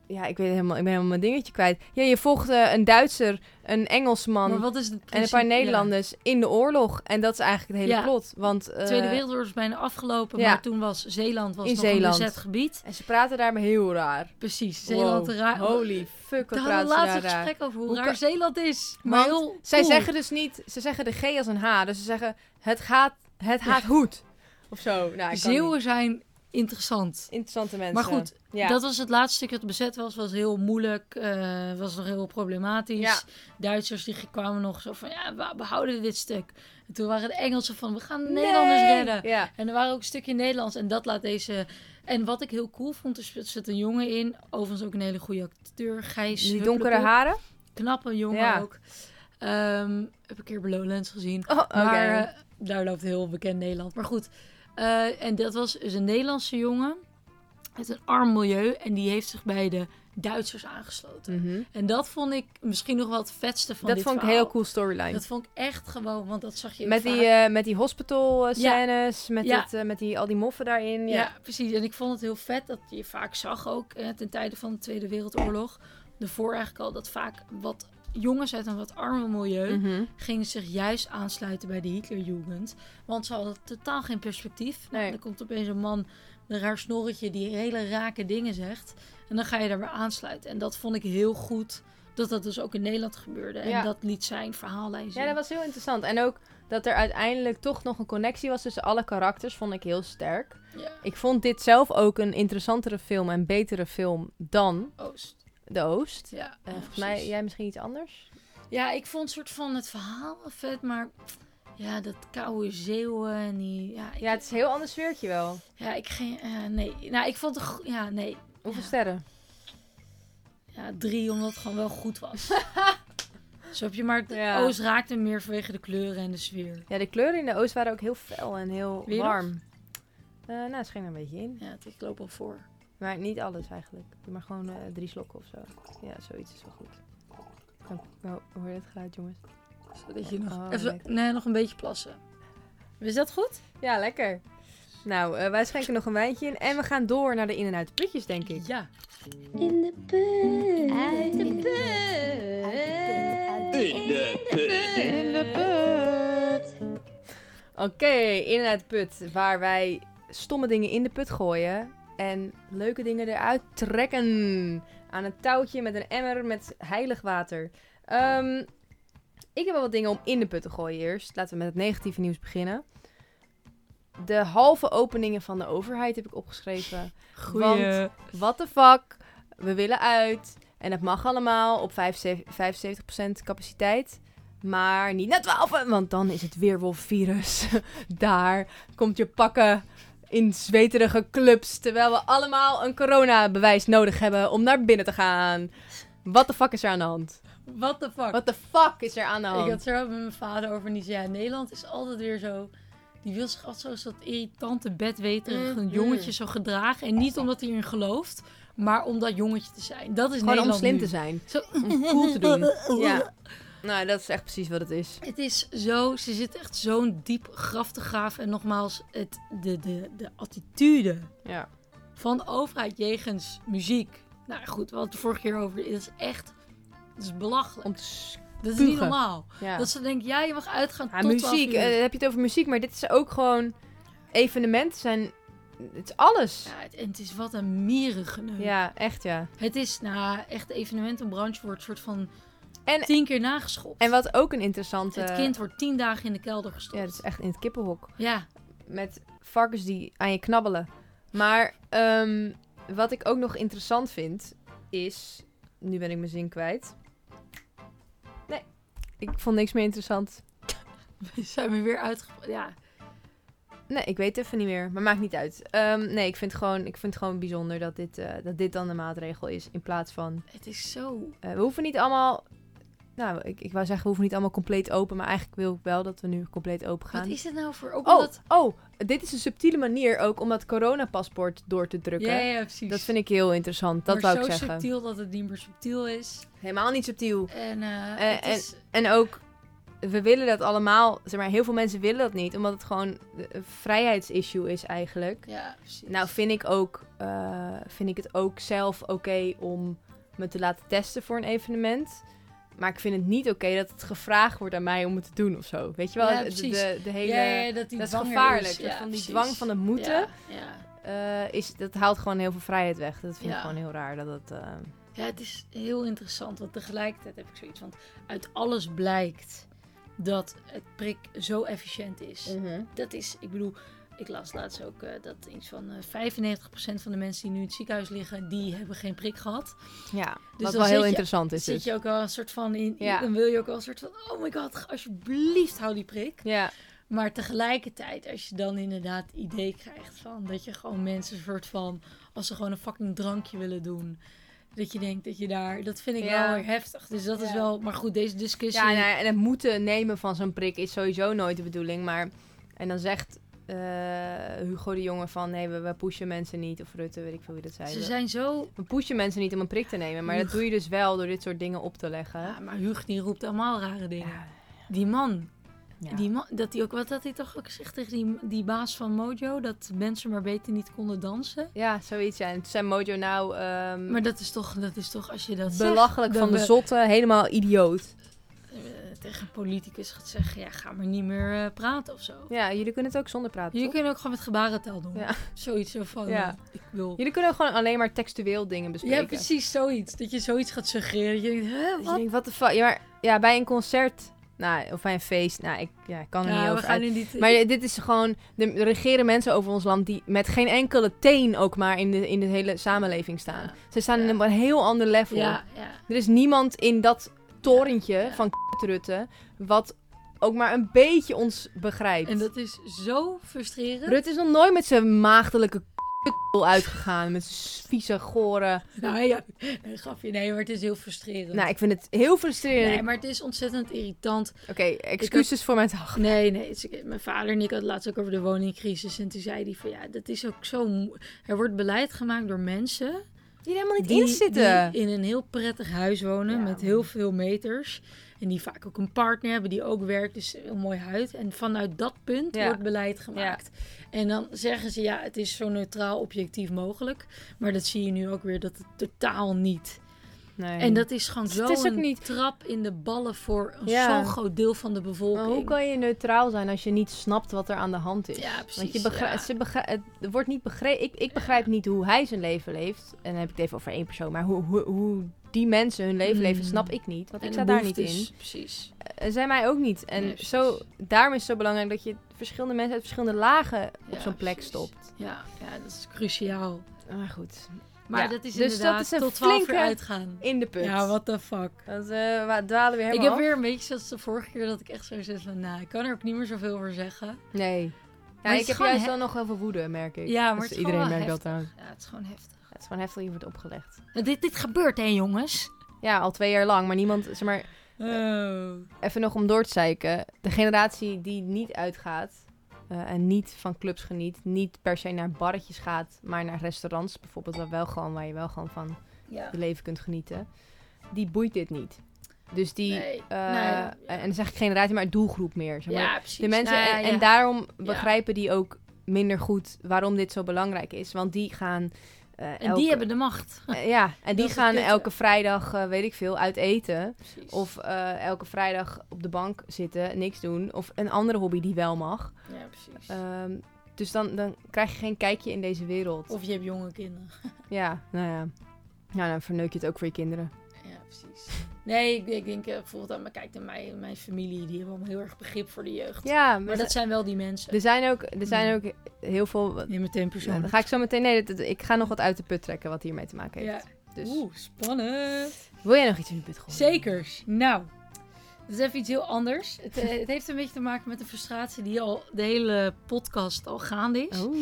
ja, ik weet helemaal, ik ben helemaal mijn dingetje kwijt. Ja, je volgt eh, een Duitser, een Engelsman Maar wat is het en een paar Ja. Nederlanders in de oorlog. En dat is eigenlijk het hele Ja. plot. Want, De eh, Tweede Wereldoorlog is bijna afgelopen, ja. maar toen was Zeeland was In nog Zeeland. een bezet gebied. En ze praten daar maar heel raar. Precies, Zeeland Wow, raar. Holy fuck, wat praten ze laatst daar een raar. gesprek over hoe, Hoe raar Zeeland is. Maar heel Zij zeggen dus niet, ze zeggen de G als een H. Dus ze zeggen, het gaat, het gaat goed. Of zo. Nou, Zeeuwen zijn interessant. Interessante mensen. Maar goed, ja. dat was het laatste stuk dat bezet was. Was heel moeilijk, eh, was nog heel problematisch. Ja. Duitsers die kwamen nog zo van, ja, we behouden dit stuk. En toen waren de Engelsen van, we gaan de Nee. Nederlanders redden. Ja. En er waren ook een stukje Nederlands. En dat laat deze... En wat ik heel cool vond, er zit- een jongen in. Overigens ook een hele goede acteur. Gijs Die donkere haren. Knappe jongen ook. Ehm, heb ik een keer bij Lowlands gezien. Oh. Maar eh, daar loopt heel bekend Nederland. Maar goed. Eh, en dat was dus een Nederlandse jongen. Uit een arm milieu. En die heeft zich bij de Duitsers aangesloten. Mhm. En dat vond ik misschien nog wel het vetste van Dat dit vond ik verhaal. heel cool storyline. Dat vond ik echt gewoon, want dat zag je Met die, eh, met die hospital eh, Ja. scènes, met, Ja. het, met die, al die moffen daarin. Ja. Ja. precies. En ik vond het heel vet dat je vaak zag ook ten tijde van de Tweede Wereldoorlog. Daarvoor eigenlijk al dat vaak wat jongens uit een wat armer milieu Mhm. gingen zich juist aansluiten bij de Hitlerjugend. Want ze hadden totaal geen perspectief. Nou, Nee. dan komt opeens een man met een raar snorretje die hele rake dingen zegt. En dan ga je daar weer aansluiten. En dat vond ik heel goed dat dat dus ook in Nederland gebeurde. En Ja. dat liet zijn verhaallijn zien. Ja, dat was heel interessant. En ook dat er uiteindelijk toch nog een connectie was tussen alle karakters, vond ik heel sterk. Ja. Ik vond dit zelf ook een interessantere film en betere film dan Oost. De Oost. Ja, ja, volgens mij, jij misschien iets anders? Ja, ik vond soort van het verhaal vet, maar ja, dat koude zeeuwen en die... Ja, ik, Ja, het is een heel ander sfeertje wel. ja, ik geen... eh, nee, nou, ik vond het... Ja, nee. Hoeveel Ja. sterren? Ja, drie, omdat het gewoon wel goed was. *laughs* Zo heb je maar... Ja. Oost raakte meer vanwege de kleuren en de sfeer. Ja, de kleuren in de Oost waren ook heel fel en heel warm. Eh nou, het scheen er een beetje in. Ja, het- ik loop al voor. Maar niet alles eigenlijk. Doe maar gewoon eh, drie slokken of zo. Ja, zoiets is wel goed. Oh, oh, hoor je het geluid, jongens? Zodat je nog... Oh, even, nee, nog een beetje plassen. Is dat goed? Ja, lekker. Nou, eh, wij schenken nog een wijntje in. En we gaan door naar de in- en uit de putjes, denk ik. Ja. In de put. Uit de put. In de put. Oké, in en uit de put. Waar wij stomme dingen in de put gooien. En leuke dingen eruit trekken. Aan een touwtje met een emmer met heilig water. Ehm, ik heb wel wat dingen om in de put te gooien eerst. Laten we met het negatieve nieuws beginnen. De halve openingen van de overheid heb ik opgeschreven. Want- What the fuck? We willen uit. En het mag allemaal op 75% 75% capaciteit. Maar niet naar 12, want dan is het weerwolfvirus. *laughs* Daar komt je pakken in zweterige clubs. Terwijl we allemaal een coronabewijs nodig hebben om naar binnen te gaan. What the fuck is er aan de hand? What the fuck? What the fuck is er aan de Ik hand? had het er ook met mijn vader over. En die zei, ja, Nederland is altijd weer zo... Die wil zich altijd zo dat irritante, bedweterige Mhm. jongetje zo gedragen. En niet omdat hij erin gelooft, maar om dat jongetje te zijn. Dat is Gewoon om Nederland slim nu. te zijn. Zo, Om cool te doen. *laughs* Ja. Nou, dat is echt precies wat het is. Het is zo, ze zit echt zo'n diep graf te graven. En nogmaals, het, de, de, de attitude Ja. van de overheid jegens muziek. Nou goed, we hadden het de vorige keer over. Het is echt, het is belachelijk. Om te s- Dat is niet normaal. ja. Dat ze denken, ja, je mag uitgaan Ja, tot 12 muziek. eh, heb je het over muziek, maar dit is ook gewoon evenementen zijn. Het is alles. Ja, het, en het is wat een mierengeneuk. Ja, echt ja. Het is, nou, echt evenementenbranche wordt soort van En- tien keer nageschopt. En wat ook een interessante. Het kind wordt tien dagen in de kelder gestopt. Ja, dat is echt in het kippenhok. Ja, Met varkens die aan je knabbelen. Maar ehm, wat ik ook nog interessant vind, is. Nu ben ik mijn zin kwijt. Nee, ik vond niks meer interessant. *laughs* we zijn we weer uitge... Ja, Nee, ik weet even niet meer. Maar maakt niet uit. Ehm, nee, ik vind, het gewoon, ik vind het gewoon bijzonder dat dit, eh, dat dit dan de maatregel is. In plaats van. het is zo... eh, we hoeven niet allemaal. Nou, ik, ik wou zeggen, we hoeven niet allemaal compleet open. Maar eigenlijk wil ik wel dat we nu compleet open gaan. Wat is het nou voor... Ook Oh, omdat... oh, dit is een subtiele manier ook om dat coronapaspoort door te drukken. Ja, ja, precies. Dat vind ik heel interessant. Dat maar wou ik zo zeggen. subtiel dat het niet meer subtiel is. Helemaal niet subtiel. En, eh, Eh, het is... En ook, we willen dat allemaal. Zeg maar, heel veel mensen willen dat niet. Omdat het gewoon een vrijheidsissue is eigenlijk. Ja, precies. Nou vind ik, ook, eh, vind ik het ook zelf oké om me te laten testen voor een evenement. Maar ik vind het niet oké dat het gevraagd wordt aan mij om het te doen of zo. Weet je wel? Ja, de, de, de hele, ja, ja, dat, is gevaarlijk. Is. Dat van die precies. dwang van het moeten. Eh, is, dat haalt gewoon heel veel vrijheid weg. Dat vind ik gewoon heel raar. Dat het, eh, Ja, het is heel interessant. Want tegelijkertijd heb ik zoiets van... Uit alles blijkt dat het prik zo efficiënt is. Dat is, ik bedoel... Ik las laatst ook eh, dat iets van eh 95% van de mensen die nu in het ziekenhuis liggen... die hebben geen prik gehad. Ja, dan wat zit wel heel je- interessant is zit dus. je ook wel een soort van in... Ja. Dan wil je ook wel een soort van... Oh my god, alsjeblieft hou die prik. Ja, Maar tegelijkertijd, als je dan inderdaad het idee krijgt van dat je gewoon mensen soort van, als ze gewoon een fucking drankje willen doen, dat je denkt dat je daar, dat vind ik Ja. wel weer heftig. Dus dat is wel, maar goed, deze discussie. ja nou ja, en het moeten nemen van zo'n prik is sowieso nooit de bedoeling. Maar, en dan zegt eh, Hugo de Jonge van... nee, we, we pushen mensen niet. Of Rutte, weet ik veel wie dat zei. ze zijn zo. We pushen mensen niet om een prik te nemen. Maar dat doe je dus wel door dit soort dingen op te leggen. Ja, maar Hugo die roept allemaal rare dingen. Ja. Die man, Ja. die man, dat hij ook, wat had hij toch ook gezegd tegen die, die baas van Mojo, dat mensen maar beter niet konden dansen. Ja, zoiets. Ja. En toen zei Mojo nou... ehm, Maar dat is toch, dat is toch als je dat belachelijk van de zotte. Helemaal idioot. Tegen een politicus gaat zeggen, ja, ga maar niet meer eh, praten of zo. Ja, jullie kunnen het ook zonder praten. Jullie toch? kunnen ook gewoon met gebarentaal doen. Ja. *laughs* Zoiets zo van, Ja. eh, ik wil... Jullie kunnen ook gewoon alleen maar textueel dingen bespreken. Ja, precies, zoiets. Dat je zoiets gaat suggereren. Je denkt, hè, wat? denkt, wat de fuck? Ja, maar ja, bij een concert, nou, of bij een feest, nou, ik, ja, kan er niet Ja, we over uit. die... Maar dit is gewoon, de, er regeren mensen over ons land die met geen enkele teen ook maar in de, in de hele samenleving staan. Ja. Ze staan in een heel ander level. Ja, ja. Er is niemand in dat torentje Ja. van Rutte wat ook maar een beetje ons begrijpt. En dat is zo frustrerend. Rutte is nog nooit met zijn maagdelijke uitgegaan. Met zijn vieze, gore... Nou ja, nee, grapje. Nee, maar het is heel frustrerend. Nou, ik vind het heel frustrerend. nee, maar het is ontzettend irritant. Oké, excuses voor mijn dag. Nee, nee. het mijn vader en ik hadden het laatst ook over de woningcrisis. En toen zei hij van ja, dat is ook zo... Er wordt beleid gemaakt door mensen... Die er helemaal niet die, in zitten. die in een heel prettig huis wonen Ja, met heel veel meters. En die vaak ook een partner hebben die ook werkt, dus een mooi huid. En vanuit dat punt Ja. wordt beleid gemaakt. En dan zeggen ze ja, het is zo neutraal objectief mogelijk. Maar dat zie je nu ook weer dat het totaal niet. Nee. En dat is gewoon Het zo is ook een niet- trap in de ballen voor Ja. zo'n groot deel van de Maar bevolking. hoe kan je neutraal zijn als je niet snapt wat er aan de hand is? Ja, precies. Want je begrijpt, ja. ze begrijpt, het wordt niet begrepen. Ik, ik begrijp niet hoe hij zijn leven leeft. En dan heb ik het even over één persoon. Maar hoe, hoe, hoe die mensen hun leven Mm. leven, snap ik niet. Want En ik sta daar niet in. Precies. En zij mij ook niet. En Nee, zo, daarom is het zo belangrijk dat je verschillende mensen uit verschillende lagen op zo'n plek precies. stopt. Ja, ja, dat is cruciaal. Maar goed, Maar Ja, dat is dus dat inderdaad is een tot 12 uur flinke- uitgaan. in de put. Ja, what the fuck. Dat, eh, we dwalen weer Ik helemaal heb af. weer een beetje zoals de vorige keer dat ik echt zo zit van, nou, ik kan er ook niet meer zoveel over zeggen. Nee. Ja, ik heb juist wel nog heel veel woede, merk ik. Ja, maar Dus het is iedereen merkt dat heftig. trouwens. Ja, het is gewoon heftig. Het is gewoon heftig, je wordt opgelegd. Dit, dit gebeurt, hè, jongens? Ja, al twee jaar lang. Maar niemand, zeg maar, Oh. even nog om door te zeiken. De generatie die niet uitgaat eh, en niet van clubs geniet, niet per se naar barretjes gaat, maar naar restaurants bijvoorbeeld, waar, wel gewoon, waar je wel gewoon van Ja. je leven kunt genieten, die boeit dit niet. Dus die, Nee, eh, nee. en dan zeg ik generatie, maar doelgroep meer. Zeg maar. Ja, precies. de mensen, Nou ja, en, daarom begrijpen die ook minder goed waarom dit zo belangrijk is. Want die gaan. Eh, En elke- die hebben de macht. *laughs* eh, ja, en die gaan elke vrijdag, eh, weet ik veel, uit eten. Precies. Of elke vrijdag op de bank zitten, niks doen. Of een andere hobby die wel mag. Ja, precies. Ehm, dus dan, dan krijg je geen kijkje in deze wereld. Of je hebt jonge kinderen. Ja, nou ja. Nou, dan verneuk je het ook voor je kinderen. Ja, precies. Nee, ik, ik denk eh, bijvoorbeeld aan mijn, kijk, naar mijn, mijn familie, die hebben allemaal heel erg begrip voor de jeugd. Ja, Maar dat zijn wel die mensen. er zijn ook, er zijn ook heel veel... Neem meteen Nou, persoonlijk. dan ga ik zo meteen... Nee, dat- dat- ik ga nog wat uit de put trekken wat hiermee te maken heeft. Ja. Dus Oeh, spannend. wil jij nog iets in de put gooien? Zekers. Nou, dat is even iets heel anders. Het, eh, het heeft een beetje te maken met de frustratie die al de hele podcast al gaande is. Oh.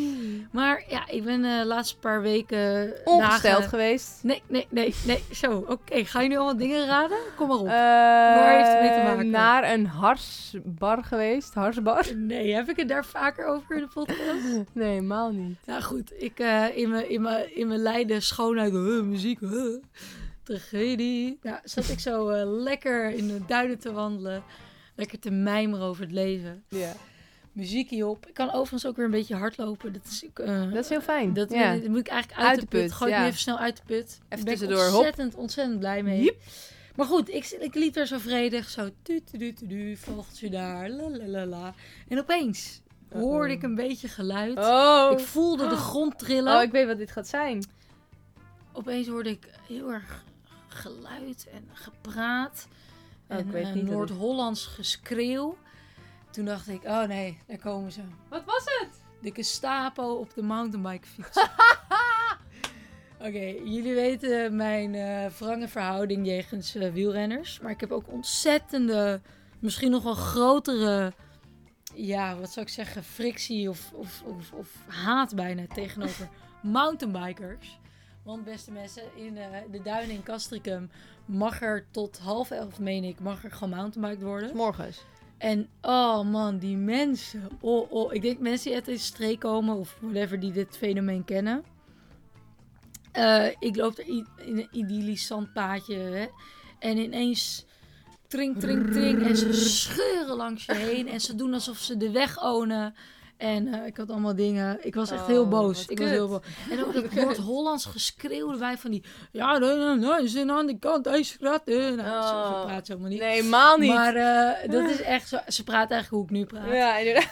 Maar ja, ik ben eh, de laatste paar weken... Ongesteld dagen- geweest. Nee, nee, nee, nee. Zo, oké. Ga je nu allemaal dingen raden? Kom maar op. Waar heeft het mee te maken? Naar een harsbar geweest. Harsbar? *laughs* nee, heb ik het daar vaker over in de podcast? *laughs* Nee, helemaal niet. nou goed, ik eh, in mijn in mijn- in mijn lijden schoonheid, uh, muziek, uh, tragedie. Nou, zat ik zo eh, lekker in de duinen te wandelen. Lekker te mijmeren over het leven. Ja. Muziekje op. Ik kan overigens ook weer een beetje hardlopen. Dat is, ook, eh, Dat is heel fijn. Dat, ja. dat moet ik eigenlijk uit, Uit de put. put, Gooi ik ja. nu even snel uit de put. Daar ben ik tussendoor, ontzettend, ontzettend blij mee. Maar goed, ik, ik liep er zo vredig. Zo tu tu tu tu tu, vogeltje daar, la la la la. En opeens hoorde ik een beetje geluid. Oh. Ik voelde de grond trillen. oh, ik weet wat dit gaat zijn. Opeens hoorde ik heel erg geluid en gepraat. Oh, ik en weet eh, Noord-Hollands geschreeuw. Toen dacht ik, oh nee, daar komen ze. Wat was het? De Gestapo op de mountainbike fiets. *laughs* Oké, jullie weten mijn eh wrange verhouding jegens eh, wielrenners. Maar ik heb ook ontzettende, misschien nog wel grotere, ja, wat zou ik zeggen, frictie of, of, of, of haat bijna tegenover *laughs* mountainbikers. Want beste mensen, in eh, de duinen in Castricum mag er tot half elf, meen ik, mag er gewoon mountainbiked worden. Morgens. En oh man, die mensen. Oh, oh. Ik denk mensen die uit deze streek komen of whatever die dit fenomeen kennen. Eh, ik loop er in een idyllisch zandpaadje. Hè? En ineens tring, tring, tring. En ze scheuren langs je heen. En ze doen alsof ze de weg ownen. En eh, ik had allemaal dingen. Ik was echt Oh, heel boos. wat Ik was heel boos. En ook *laughs* dat Noord-Hollands geschreeuw erbij van die... Ja, nee, nee, nee, ze zijn aan de kant. Hij schat. eh. Nou, zo, zo Oh. praat ze helemaal niet. Nee, helemaal niet. Maar eh, dat is *laughs* echt zo. Ze praat eigenlijk hoe ik nu praat. ja, inderdaad.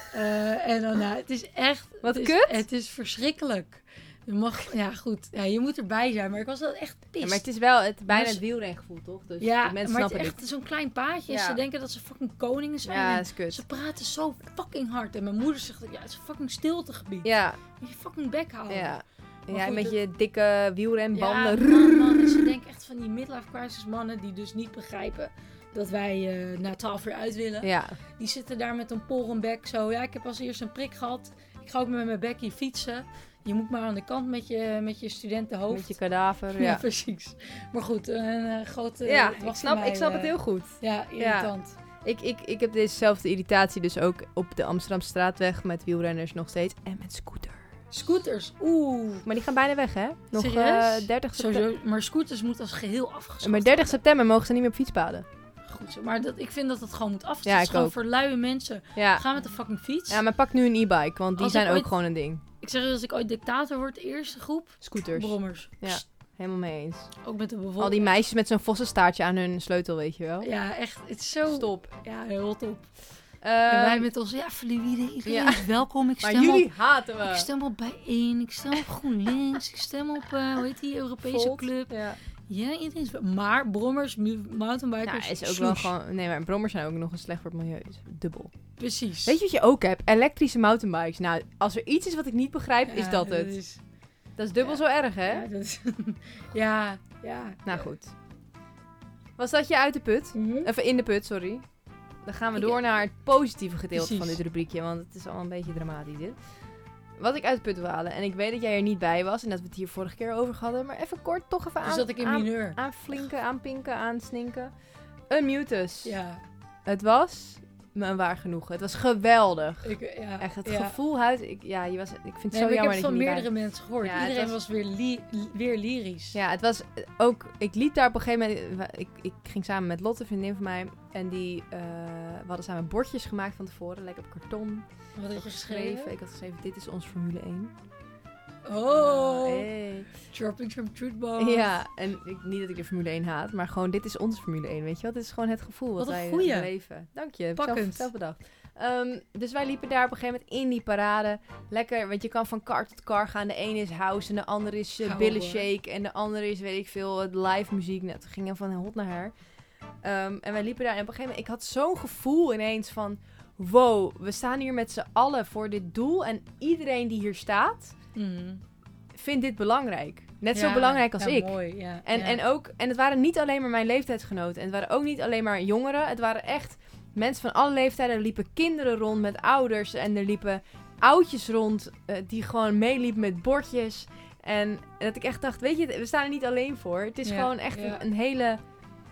En dan, nou, het is echt... Wat het is, kut. Het is verschrikkelijk. Je mag, ja, goed. Ja, je moet erbij zijn. Maar ik was wel echt pist. Ja, maar het is wel het, bijna het wielrengevoel, toch? Dus ja, de mensen maar het is echt zo'n klein paadje. Ja. Ze denken dat ze fucking koningen zijn. Ja, dat is kut. Ze praten zo fucking hard. En mijn moeder zegt, ja, het is een fucking stiltegebied. Ja, Moet je fucking bek houden. ja. Maar Ja, goed, met je dikke wielrenbanden. Ja, man, man. En ze denken echt van die midlife crisis mannen die dus niet begrijpen dat wij eh, na 12 uur uit willen. Ja, Die zitten daar met een polrenbek zo. Ja, ik heb als eerst een prik gehad. Ik ga ook met mijn bekkie fietsen. Je moet maar aan de kant met je, met je studentenhoofd. met je kadaver. *laughs* ja. Ja, precies. Maar goed, een eh, grote... ja ik, snap, mij, ik snap eh, het heel goed. Ja, irritant. Ik, ik, ik heb dezezelfde irritatie dus ook op de Amsterdamse straatweg met wielrenners nog steeds. En met scooter. Scooters, oeh. Maar die gaan bijna weg, hè? Nog eh 30 september. Maar scooters moeten als geheel afgeschaft Maar 30 september mogen ze niet meer op fietspaden. Goed zo. Maar dat, ik vind dat het gewoon moet af. Ja, het is gewoon ook. voor luie mensen. Ja. Ga met de fucking fiets. ja, maar pak nu een e-bike, want die Als zijn ook gewoon een ding. Ik zeg je, als ik ooit dictator word, de eerste groep, Scooters. brommers. Ja. Helemaal mee eens. ook met de bevolking. Al die meisjes met zo'n vossenstaartje aan hun sleutel, weet je wel. Ja, echt. Het is zo... Stop. Ja, heel top. En wij met ons, ja, fluïde, iedereen ja. welkom. Ik maar stem, jullie op, haten ik we. stem op bijeen, ik stem op GroenLinks, ik stem op, eh, hoe heet die, Europese Volt. club. Ja. Ja, iedereen is Maar brommers, mu- Ja, mountainbikers, is ook wel gewoon... Nee, maar brommers zijn ook nog eens slecht voor het milieu. Dus dubbel. Precies. Weet je wat je ook hebt? Elektrische mountainbikes. Nou, als er iets is wat ik niet begrijp, is dat het. is- Dat is dubbel Ja. zo erg, hè? ja, dat is- *laughs* ja, ja. Nou goed. Was dat je uit de put? Mhm. Even in de put, sorry. Dan gaan we door naar het positieve gedeelte Precies. van dit rubriekje, want het is allemaal een beetje dramatisch dit. Wat ik uit de put wil halen, en ik weet dat jij er niet bij was en dat we het hier vorige keer over hadden, maar even kort toch even Dus aan, dat ik in aan, mineur. aanflinken, aanpinken, aansninken. Unmutus. Ja, Het was me een waar genoegen. Het was geweldig. ik, ja. Echt, het ja. gevoel uit. Ik, ja, je was, ik vind het Nee, zo maar ik jammer heb dat van bij meerdere mensen gehoord. Ja, Iedereen was- was, weer, li- weer lyrisch. Ja, het was ook. Ik liep daar op een gegeven moment. Ik, ik ging samen met Lotte, vriendin van mij. En die. eh, we hadden samen bordjes gemaakt van tevoren. Lekker op karton. Wat had je geschreven? Ik had geschreven: Dit is ons Formule 1. Oh, Hey. dropping some truth bombs. Ja, en ik, niet dat ik de Formule 1 haat, maar gewoon: Dit is ons Formule 1. Weet je wat? Dit is gewoon het gevoel wat, Wat wij eh, goeie. beleven. Dank je. Zelf, Pakkend. zelf bedacht. Ehm, dus wij liepen daar op een gegeven moment in die parade. Lekker, want je kan van car tot car gaan. De ene is house en de andere is uh, billen shake. En de andere is, weet ik veel, het live muziek. Nou, toen gingen van hot naar her. Ehm, en wij liepen daar en op een gegeven moment... Ik had zo'n gevoel ineens van... Wow, we staan hier met z'n allen voor dit doel. En iedereen die hier staat, Mhm. vindt dit belangrijk. Net zo belangrijk als ja, ik. Mooi, ja. En, ja. en, ook, en het waren niet alleen maar mijn leeftijdsgenoten. En het waren ook niet alleen maar jongeren. Het waren echt mensen van alle leeftijden. Er liepen kinderen rond met ouders. En er liepen oudjes rond eh, die gewoon meeliepen met bordjes. En, dat ik echt dacht, weet je, we staan er niet alleen voor. Het is gewoon echt een, een hele...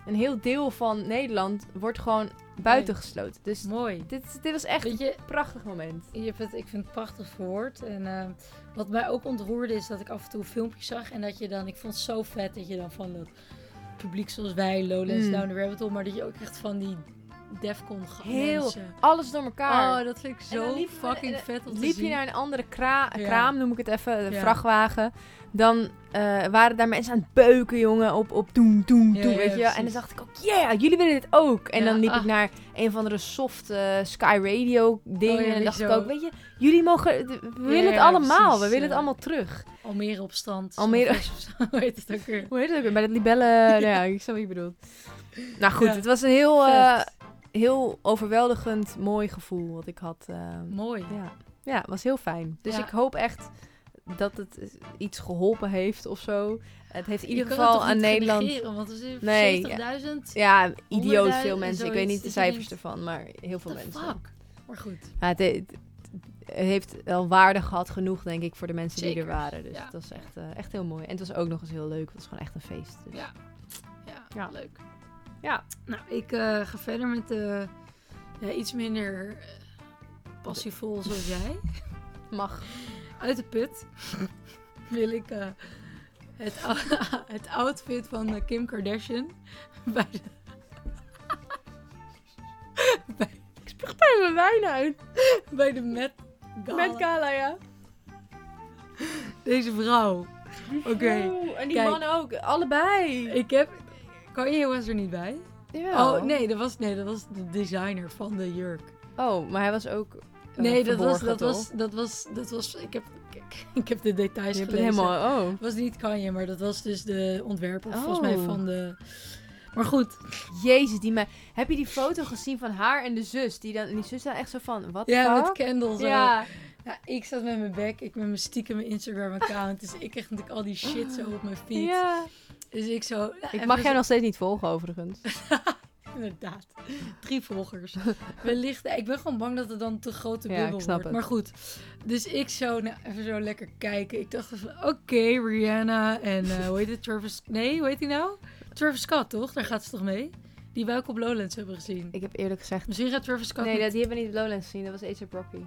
Een heel deel van Nederland wordt gewoon buitengesloten. Dus Mooi. dit, dit was echt je, een prachtig moment. je hebt het, ik vind het prachtig verwoord. En eh, wat mij ook ontroerde is dat ik af en toe filmpjes zag. En dat je dan, ik vond het zo vet dat je dan van dat publiek zoals wij, Lowlands, Mm. Down the Rabbit Hole. Maar dat je ook echt van die Defcon Heel mensen. Alles door elkaar. Oh, dat vind ik zo fucking en- vet om te liep zien. je naar een andere kra- Ja. kraam, noem ik het even, een Ja. vrachtwagen. Dan eh, waren daar mensen aan het beuken, jongen, op, op doen, doen, doen, ja, weet je. En dan dacht ik ook, yeah, jullie willen dit ook. En Ja, dan liep ah. ik naar een of andere soft eh, Sky Radio ding. Oh, en dan dacht ik ook, weet je, jullie mogen, we willen het allemaal. precies, we willen het allemaal terug. Almere op strand. Almere- *laughs* Hoe heet het ook weer? Hoe heet het ook weer? Bij dat libelle, *laughs* nou ja, ik snap wat je bedoelt. Nou goed, het was een heel, eh, heel overweldigend mooi gevoel wat ik had. Mooi. Ja, ja het was heel fijn. Dus ik hoop echt dat het iets geholpen heeft of zo. Het heeft in ieder geval aan Nederland... negeren, want er zijn Nee, 70.000. Ja, idioot 100.000 veel mensen. Ik weet niet de dat cijfers denkt, ervan, maar heel veel mensen. fuck? Maar goed. Ja, het, heeft wel waarde gehad genoeg, denk ik, voor de mensen die er waren. Dus Ja. het was echt, eh, echt heel mooi. En het was ook nog eens heel leuk. Het was gewoon echt een feest. Dus. Ja. Ja, leuk. Ja. Nou, ik eh, ga verder met ja, iets minder eh, passievol zoals jij. Mag. Uit de put *laughs* wil ik eh, het, *laughs* het outfit van eh, Kim Kardashian *laughs* bij de, Ik mijn wijn uit. bij de Met Gala. Met Gala, ja. Deze vrouw. Oké. En die Kijk. man ook. Allebei. Ik heb... Kanye was er niet bij. Jawel. Oh, nee dat, was, nee, dat was de designer van de jurk. Oh, maar hij was ook Nee, dat was, dat, toch? was, dat was... Dat was... Ik heb, ik, *laughs* ik heb de details Je gelezen. helemaal... Oh. Het was niet Kanye, maar dat was dus de ontwerper volgens mij Oh. van de... Maar goed, Jezus, die me... Heb je die foto gezien van haar en de zus? Die, dan, die zus dan echt zo van... Wat ja, fuck? met Kendall zo. Ja. Ja, ik zat met mijn back, ik met mijn stiekem mijn Instagram-account. Dus ik kreeg natuurlijk al die shit zo op mijn feed. ja. Dus ik zo... ja, Ik mag jou nog steeds niet volgen, overigens. *laughs* Inderdaad. Drie volgers. Wellicht. Ik ben gewoon bang dat het dan te grote Ja, bubbel ik snap wordt. het. Maar goed. Dus ik zo, nou, even zo lekker kijken. Ik dacht van, oké, Rihanna en eh hoe heet het? Travis... Nee, hoe heet die nou? Travis Scott, toch? Daar gaat ze toch mee? Die wij ook op Lowlands hebben gezien. Ik heb eerlijk gezegd... Misschien gaat Travis Scott Nee, met dat, die hebben we niet op Lowlands gezien. Dat was A$AP Rocky.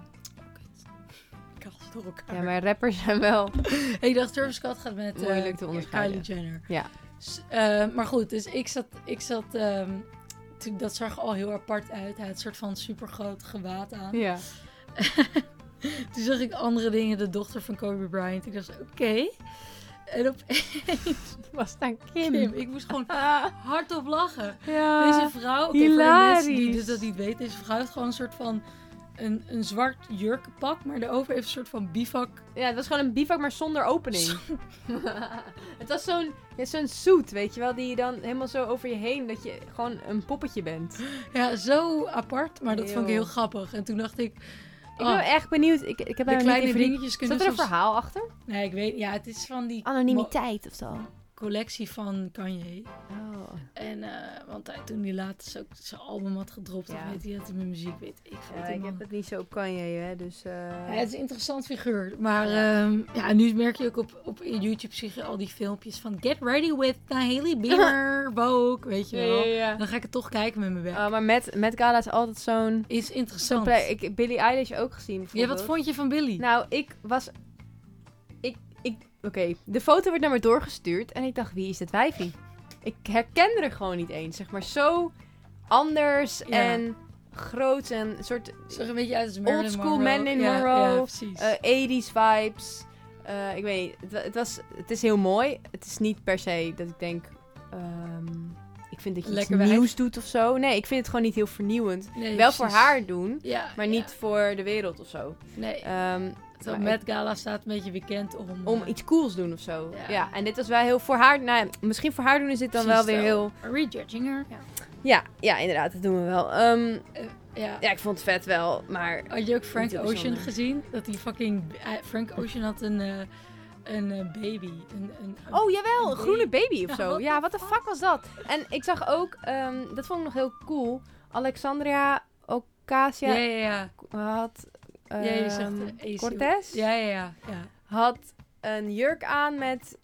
door elkaar. Ja, maar rappers zijn wel... *laughs* Ik dacht, Travis Scott gaat met eh, Moeilijk te onderscheiden. Kylie Jenner. Ja. S- eh, maar goed, dus ik zat... Ik zat ehm, dat zag al heel apart uit. Hij had een soort van supergroot gewaad aan. Ja. *laughs* Toen zag ik andere dingen, de dochter van Kobe Bryant. Ik dacht, oké. En opeens, *laughs* Was dan Kim, ik moest gewoon Ah, hardop lachen. ja. Deze vrouw, oké, voor de mensen die dus dat niet weten, deze vrouw heeft gewoon een soort van een, een zwart jurkenpak, maar daarover heeft een soort van bivak. Ja, het was gewoon een bivak, maar zonder opening. *laughs* het was zo'n ja, zo'n suit, weet je wel, die je dan helemaal zo over je heen, dat je gewoon een poppetje bent. Ja, zo apart, maar dat vond ik Heel. grappig. En toen dacht ik, Ik oh, ben echt benieuwd. Ik, ik heb de niet kleine in verdiept. dingetjes kunnen Zat er een soms- verhaal achter? Nee, ik weet, ja, het is van die Anonimiteit of zo. collectie van Kanye. Oh. En, eh, want hij, toen hij laatst ook zijn album had gedropt, Ja. of weet hij dat hij met muziek weet. Ik, Ja, ik man. heb het niet zo op Kanye, hè, dus... eh, Ja, het is een interessant figuur. Maar Ja. ja, nu merk je ook op, op YouTube zie je al die filmpjes van Get ready with Hailey Bieber, *laughs* Vogue, weet je wel. ja. Dan ga ik het toch kijken met mijn werk. Oh, maar met, met Gala is altijd zo'n... is interessant. plek. Ik Billie Eilish ook gezien, ja, wat vond je van Billy? Nou, ik was... Ik... ik Oké, de foto werd naar me doorgestuurd en ik dacht, wie is dit wijfie? Ik herkende er gewoon niet eens, zeg maar. Zo anders Ja. en groot en een soort Zag een beetje uit als Marilyn Oldschool Monroe. Marilyn Ja, Monroe, Ja, precies. eh 80s vibes. Eh, ik weet niet, het, wa- het, was, het is heel mooi. Het is niet per se dat ik denk... ehm, ik vind dat je Lekker iets nieuws doet of zo. Nee, ik vind het gewoon niet heel vernieuwend. Nee, Wel voor haar doen, Ja, maar niet voor de wereld of zo. Nee, Ehm, zo maar Met Gala staat een beetje bekend om... om eh, iets cools doen of zo. Ja. Ja. en dit was wel heel voor haar. Nou, misschien voor haar doen is dit dan wel weer heel. Rejudging her. Ja. Ja, ja, inderdaad, dat doen we wel. Ehm, ja. ja, ik vond het vet wel, maar. Had je ook Frank Ocean gezien? Dat die fucking... eh, Frank Ocean had een, eh, een eh, baby. Een, een, Oh jawel, een groene baby of zo. Ja, wat de fuck was dat? En ik zag ook, ehm, dat vond ik nog heel cool. Alexandria Ocasio Ja, ja, ja. had. Ja, je zegt. Cortez Ja, ja, ja. ja. had een jurk aan met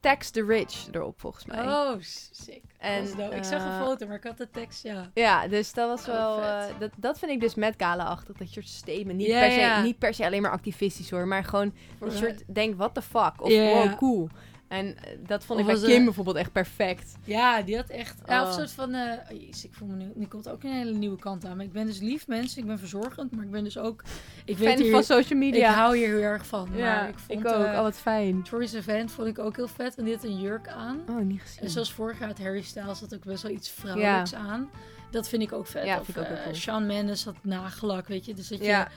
Tax the Rich erop, volgens mij. Oh, sick. En, ik zag een eh, foto, maar ik had de tekst, ja. Ja, dus dat was Oh, wel. eh, dat, dat vind ik dus met Gala-achtig. Dat soort statement. Niet, per se, niet per se alleen maar activistisch hoor. Maar gewoon Voor een soort. Denk, what the fuck? Of ja. wow, cool. En eh, dat vond Of ik bij Kim eh, bijvoorbeeld echt perfect. Ja, die had echt... Ja, of Oh. een soort van... eh oh, jezus, ik voel me nu... Nu komt ook een hele nieuwe kant aan. Maar ik ben dus lief mensen. Ik ben verzorgend. Maar ik ben dus ook... Ik weet Fan hier, van social Ik media. hou hier heel erg van. ja, maar ik, ik, vond, ook. eh, oh, wat fijn. Troy's event vond ik ook heel vet. En die had een jurk aan. Oh, niet gezien. En zoals vorig jaar had Harry Styles had ook best wel iets vrouwelijks aan. Dat vind ik ook vet. Ja, of vind ik ook eh, cool. Shawn Mendes had nagelak, weet je. Dus dat je ja,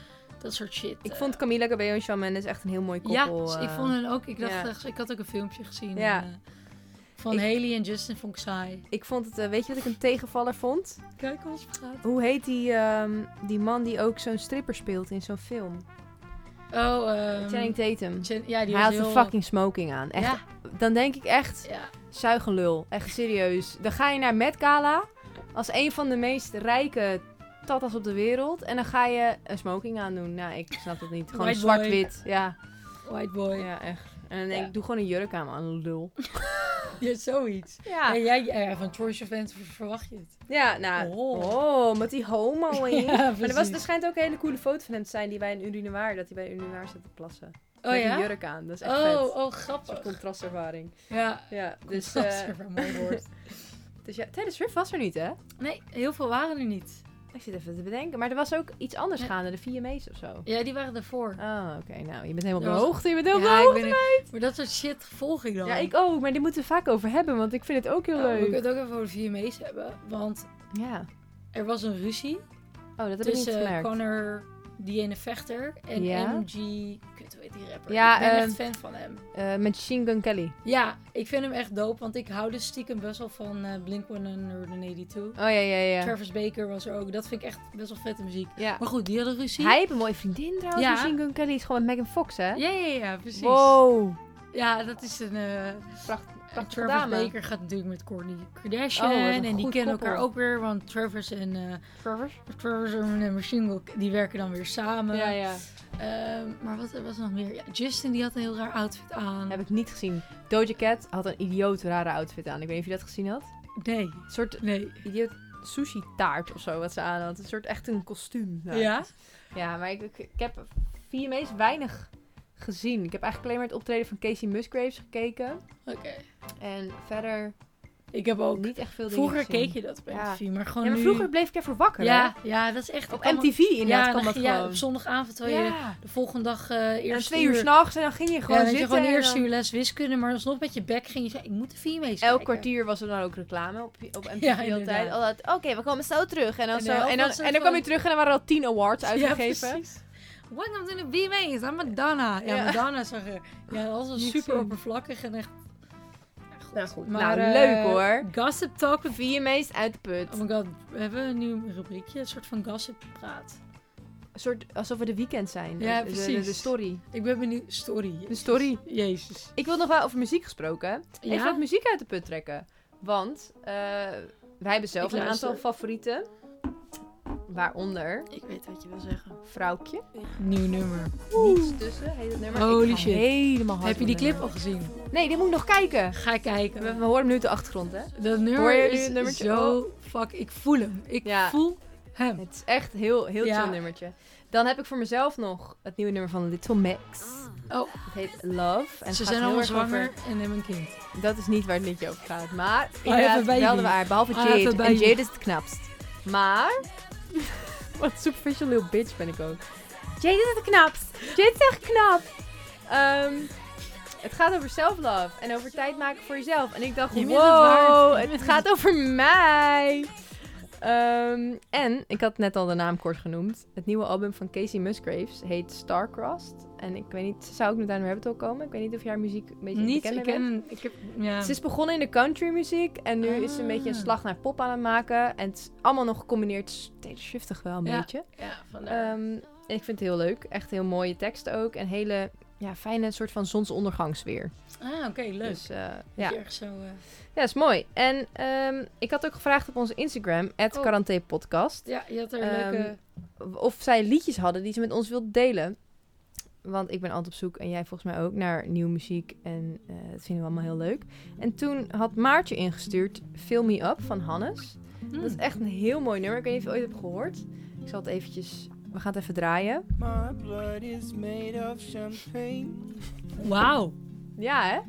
dat soort shit. ik eh, vond Camila Cabello en Shawn Mendes echt een heel mooi Ja, koppel. dus ik eh. vond hen ook. Ik dacht, ja. echt, ik had ook een filmpje gezien. Ja. en, eh, van Ik- Haley en Justin vond ik saai. Ik vond het, weet je wat ik een tegenvaller vond? Kijk hoe het gaat. Hoe heet die, ehm, die man die ook zo'n stripper speelt in zo'n film? Oh, ehm, Channing Tatum. Chan- ja, die Hij had heel... een fucking smoking aan. Echt, Ja, Dan denk ik echt, ja. zuigenlul. Echt serieus. Dan ga je naar Met Gala als een van de meest rijke tatas op de wereld. En dan ga je een smoking aandoen. Nou, ik snap het niet. Gewoon zwart-wit. Ja, White boy. Ja, ja, echt. En dan denk Ja. ik, doe gewoon een jurk aan, man. Lul. *laughs* zoiets. Ja, En jij, ja, van Troy's event ver- verwacht je het. ja nou. Oh. Oh, met die homo *laughs* in. Ja, maar er, was, er schijnt ook een hele coole foto van hem te zijn die bij een urinoir, dat hij bij een urinoir zit te plassen. Oh met ja? een jurk aan. Dat is echt vet. Oh, oh, Een grappig. contrastervaring. Ja, Ja, dus... dat eh is een mooi woord. *laughs* dus ja, Taylor Swift was er niet, hè? Nee, heel veel waren er niet. Ik zit even te bedenken. Maar er was ook iets anders Ja. gaande, de VMA's of zo. Ja, die waren ervoor. Oh, oké. Nou, je bent helemaal op de hoogte. Je bent heel ja, ben hoogte. Maar dat soort shit volg ik dan. Ja, ik ook. Maar die moeten we vaak over hebben, want ik vind het ook heel Nou, we leuk. kunnen het ook even over de VMA's hebben. Want Ja. er was een ruzie Oh, dat heb ik niet gemerkt. Connor, die ene vechter, en Ja? MG... Kut, hoe heet die rapper? Ja, ik ben ehm, echt fan van hem. Eh, met Machine Gun Kelly. Ja, ik vind hem echt dope, want ik hou dus stiekem best wel van eh Blink-182. Oh ja, ja, ja. Travis Baker was er ook. Dat vind ik echt best wel vette muziek. ja. Maar goed, die hadden ruzie. Hij heeft een mooie vriendin trouwens. Ja. Machine Gun Kelly is gewoon met Megan Fox, hè? Ja, ja, ja, precies. Wow. Ja, dat is een... eh Pracht, en prachtige Travis dame. Baker gaat natuurlijk met Kourtney Kardashian. Oh, en die kennen koppel. elkaar ook weer, want Travis en, eh Travis? Travis en Machine Gun, die werken dan weer samen. Ja, ja. Ehm, maar wat was er nog meer? Ja, Justin die had een heel raar outfit aan. Heb ik niet gezien. Doja Cat had een idioot rare outfit aan. Ik weet niet of je dat gezien had. Nee, Een soort nee. idioot sushi taart of zo wat ze aan had. Een soort echt een kostuum. Nou, Ja? Ja, maar ik, ik, ik heb VMA's weinig gezien. Ik heb eigenlijk alleen maar het optreden van Casey Musgraves gekeken. Oké. En verder Ik heb ook... niet echt veel Vroeger gezien. keek je dat op Ja. MTV, maar gewoon Ja, maar nu... vroeger bleef ik ervoor wakker, Ja, hè? ja, dat is echt... Op MTV inderdaad ja, kwam dat ja, gewoon. op zondagavond terwijl je Ja. de volgende dag eh En eerst twee uur s'nachts en dan ging je gewoon ja, zitten. je gewoon eerst dan- uur les wiskunde, maar alsnog met je bek ging je zeggen, ik moet de vier mee Elk kwartier was er dan ook reclame op, op MTV altijd. Oké, we komen zo terug. En dan, En zo, en dan, en er dan kwam je terug en dan waren er al tien awards Ja, uitgegeven. Welcome to the VMA's, I'm Madonna. Ja, Ja. Madonna zag er... Ja, dat was *laughs* super oppervlakkig en echt... Ja, Nou goed, Maar, nou, eh, leuk hoor. Gossip Talk. VMA's uit de put. Oh my god, we hebben een nieuw rubriekje, een soort van gossip praat. Een soort, alsof we de weekend zijn. Ja, De- precies. de, de story. Ik ben benieuwd... Story. De story. Jezus. Ik wil nog wel over muziek gesproken. Even Ja? wat muziek uit de put trekken. Want eh, wij hebben zelf Ik een luister. aantal favorieten. Waaronder Ik weet wat je wil zeggen. Vrouwtje. Nieuw nummer. Niets tussen heet het nummer. Holy Ik ga shit. Helemaal hard Heb je die clip nummer. al gezien? Nee, die moet ik nog kijken. Ga kijken. We, we horen hem nu de achtergrond, hè? Dat nummer Hoor je nu is nummertje? zo... Fuck, ik voel hem. Ik Ja. voel hem. Het is echt heel, heel Ja. chill nummertje. Dan heb ik voor mezelf nog het nieuwe nummer van Little Max. Oh, Het heet Love. En ze zijn allemaal over- zwanger en hebben een kind. Dat is niet waar het liedje over gaat. Maar inderdaad, baby. wel de waar. Behalve Jade. En. Jade is het knapst. Maar... *laughs* Wat superficial little bitch ben ik ook. Jade is het knapst. Jade is echt knap. Ehm, het gaat over self-love. En over tijd maken voor jezelf. En ik dacht, Je het wow, het bent gaat over mij. Ehm, en, ik had net al de naam kort genoemd. Het nieuwe album van Casey Musgraves heet Starcrossed. En ik weet niet, zou ook met aan Rabbit Hole komen? Ik weet niet of jij haar muziek een beetje Niet, ik ken... Ik heb... Ja. Ze is begonnen in de countrymuziek en nu is ze een beetje een Ah. slag naar pop aan het maken. En het is allemaal nog gecombineerd Taylor Swiftig wel een Ja. beetje. Ja, vandaar. Ehm, en ik vind het heel leuk. Echt heel mooie teksten ook. En hele ja, fijne soort van zonsondergangsfeer. ah, oké, leuk. Dus eh, Dat ja. ergens zo... eh, ja, is mooi. En ehm, ik had ook gevraagd op onze Instagram, Oh. Quaranté Podcast, Ja, je had er Ehm, leuke... of zij liedjes hadden die ze met ons wilden delen. Want ik ben altijd op zoek, en jij volgens mij ook, naar nieuwe muziek. En eh, dat vinden we allemaal heel leuk. En toen had Maartje ingestuurd Fill Me Up van Hannes. Hmm. Dat is echt een heel mooi nummer. Ik weet niet of je het ooit hebt gehoord. Ik zal het eventjes... We gaan het even draaien. My blood is made of champagne. Wauw. Ja, hè? *laughs*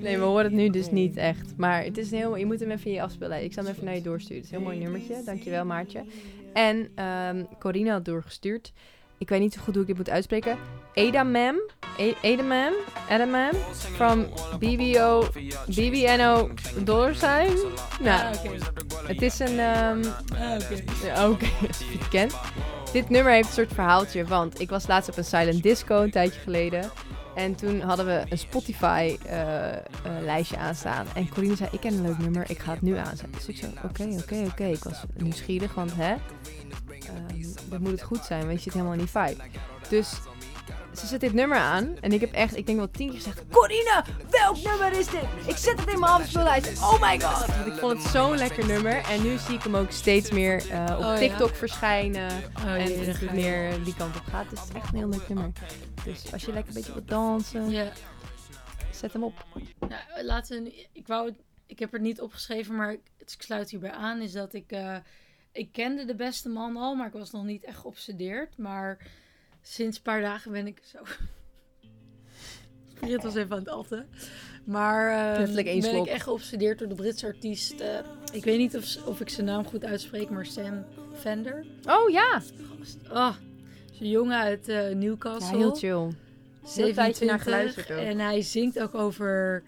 Nee, we horen het nu dus niet echt. Maar het is een heel... Je moet hem even in je afspelen. Ik zal hem even naar je doorsturen. Het is een heel mooi nummertje. Dankjewel, Maartje. En ehm Corina had doorgestuurd. Ik weet niet zo goed hoe ik dit moet uitspreken. Edamam. E- Edamam. Edamam. From BBO... BBNO Sign. Nou, Ah, het is een... ehm, Ah, oké. Je het kent. Dit nummer heeft een soort verhaaltje, want ik was laatst op een silent disco een tijdje geleden. En toen hadden we een Spotify-lijstje aanstaan. En Corine zei, ik ken een leuk nummer, ik ga het nu aanzetten. Dus ik zei, oké, oké, oké. Ik was nieuwsgierig, want hè, ehm, dan moet het goed zijn, want je zit helemaal in die vibe. Dus ze zet dit nummer aan en ik heb echt, ik denk wel tien keer gezegd, Corine, welk nummer is dit? Ik zet het in mijn afspeellijst. Oh my god! Want ik vond het zo'n lekker nummer. En nu zie ik hem ook steeds meer eh, op Oh, ja? TikTok verschijnen. Oh, en je. meer die kant op gaat. Dus het is echt een heel leuk nummer. Dus als je lekker een beetje wilt dansen, zet hem op. Nou, laten we... Ik wou... Ik heb het niet opgeschreven, maar ik, het- sluit hierbij aan. Is dat ik... eh, ik kende de beste man al, maar ik was nog niet echt geobsedeerd. Maar sinds een paar dagen ben ik zo... *laughs* Britt was even aan het atten. Maar uh, één ben slok. ik echt geobsedeerd door de Britse artiest. eh, ik weet niet of, of ik zijn naam goed uitspreek, maar Sam Fender. Oh ja. Oh, jongen uit eh, Ja, Newcastle. heel chill. Heel tijdje naar 27, geluisterd ook. En hij zingt ook over,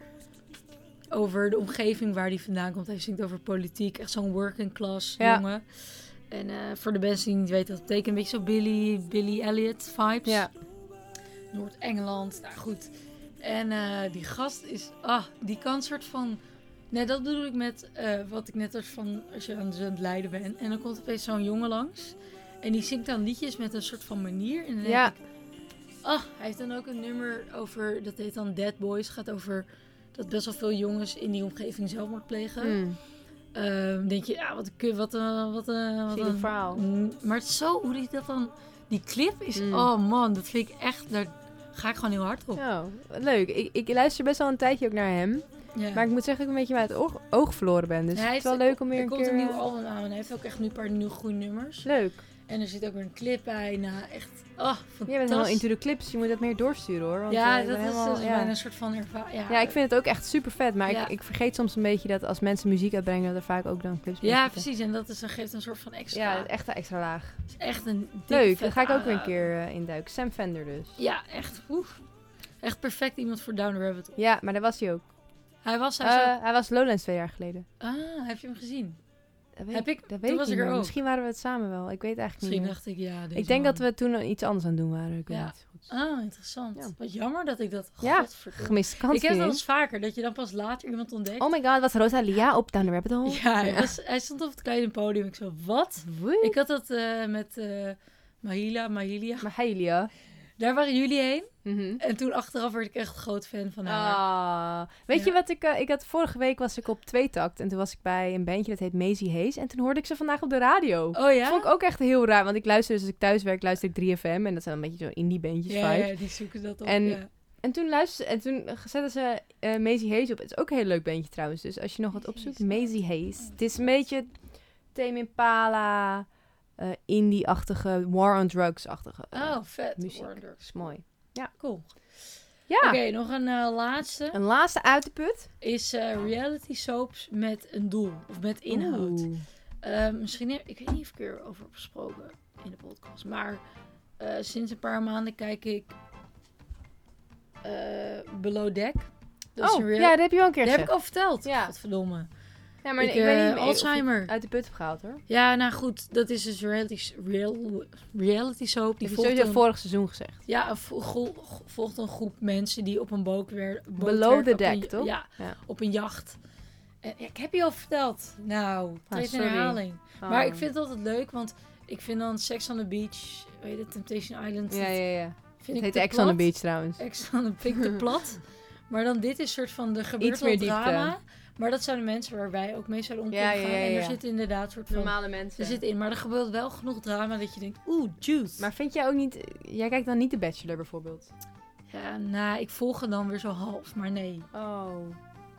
over de omgeving waar hij vandaan komt. Hij zingt over politiek. Echt zo'n working class Ja. jongen. En eh, voor de mensen die niet weten wat het betekent, een beetje zo Billy, Billy Elliot vibes. Ja. Noord-Engeland, nou goed. En eh, die gast is, ah, die kan soort van... Nee, dat bedoel ik met eh, wat ik net als van, als je aan het- aan het lijden bent. En dan komt opeens zo'n jongen langs. En die zingt dan liedjes met een soort van manier. En dan Ja. denk ik, ah, hij heeft dan ook een nummer over, dat heet dan Dead Boys. gaat over dat best wel veel jongens in die omgeving zelfmoord plegen. Mm. Ehm, denk je, ja, wat wat een, wat een, wat een verhaal. Mm, Maar het is zo, hoe die dat dan, die clip is, Mm. oh man, dat vind ik echt, daar ga ik gewoon heel hard op. Oh, leuk. Ik, ik luister best wel een tijdje ook naar hem. Ja. Maar ik moet zeggen dat ik een beetje uit het oog, oog verloren ben. Dus het is wel leuk om weer er een komt keer... een nieuw album aan en hij heeft ook echt nu een paar nieuwe goede nummers. Leuk. En er zit ook weer een clip bij, nou echt, oh. Jij bent helemaal into the clips. Je moet dat meer doorsturen hoor. Want, ja, eh, dat is, helemaal- dus ja. een soort van ervaring. Ja, Ja, ik vind het ook echt super vet. Maar Ja. ik, ik vergeet soms een beetje dat als mensen muziek uitbrengen, dat er vaak ook dan clips bij Ja, zitten. precies. En dat is, dan geeft een soort van extra. Ja, echt een extra laag. is echt een Leuk, daar ga ik ook weer een keer eh, induiken. Sam Fender dus. Ja, echt. Oef. Echt perfect iemand voor Down the Rabbit. Ja, maar daar was hij ook. Hij was, hij Eh, ook- hij was Lowlands twee jaar geleden. Ah, heb je hem gezien? Weet Heb ik- dat weet ik was ik er ook. Misschien waren we het samen wel. Ik weet eigenlijk Misschien niet meer. dacht ik, ja, deze Ik denk man. dat we toen iets anders aan het doen waren. Ik weet Ja. niet zo goed. Ah, interessant. Ja. Wat jammer dat ik dat... Ja. Gemiste kans. Ik heb dat eens vaker, dat je dan pas later iemand ontdekt. Oh my god, was Rosalia op Down the Rabbit Hole? ja, hij, was- hij stond op het kleine podium. Ik zo, wat? Ik had dat eh, met eh Mahila, Mahilia. Maar Helia. Daar waren jullie heen. Mhm. En toen achteraf werd ik echt een groot fan van haar. Ah. Weet Ja. je wat ik... eh, ik had vorige week was ik op tweetakt. En toen was ik bij een bandje dat heet Maisie Hayes. En toen hoorde ik ze vandaag op de radio. Oh ja? Vond ik ook echt heel raar. Want ik luister dus als ik thuis werk, luister ik 3FM. En dat zijn een beetje zo indie bandjes ja, ja, die zoeken dat op. En- ja. En toen luisterde en toen zetten ze eh Maisie Hayes op. Het is ook een heel leuk bandje trouwens. Dus als je nog wat opzoekt. Maisie Hayes. Het is een beetje Tame Impala, eh indie-achtige, War on Drugs-achtige. eh, Oh, vet. muziek. Wonder. is mooi. Cool. Ja, Oké, nog een eh, laatste. een laatste uit de put. Is reality soaps met een doel. Of met inhoud. Misschien, heb- ik weet niet of ik erover heb gesproken in de podcast. Maar sinds een paar maanden kijk ik Below Deck. Dat is Oh, ja, dat heb je wel een keer Dat heb ik al verteld. Ja. Godverdomme. Ja, maar ik, ik, weet eh, niet Alzheimer. het uit de put heb gehaald hoor. Ja, nou goed. Dat is dus reality, real, reality soap. Die volgt een, vorig seizoen gezegd. ja, een volgt een groep mensen die op een boot weer Below the een- deck, toch? Ja, Ja. op een jacht. En, ja, ik heb je al verteld. Nou, treed in sorry. herhaling. Maar ik Oh. vind het altijd leuk, want ik vind dan Sex on the Beach, weet je, Temptation Island. Ja, ja, ja. Vind Het ik heet Ex on the. Beach trouwens. Ex on the te *laughs* plat. Maar dan dit is soort van, er gebeurt Iets wel meer diepte. drama. Maar dat zijn de mensen waar wij ook mee zouden om Ja, kunnen ja, gaan. ja, En er ja. zit inderdaad soort van... Normale mensen. Er zit in, maar er gebeurt wel genoeg drama dat je denkt, oeh, juice. Maar vind jij ook niet... Jij kijkt dan niet de Bachelor bijvoorbeeld? Ja, nou, ik volg het dan weer zo half, maar nee. Oh,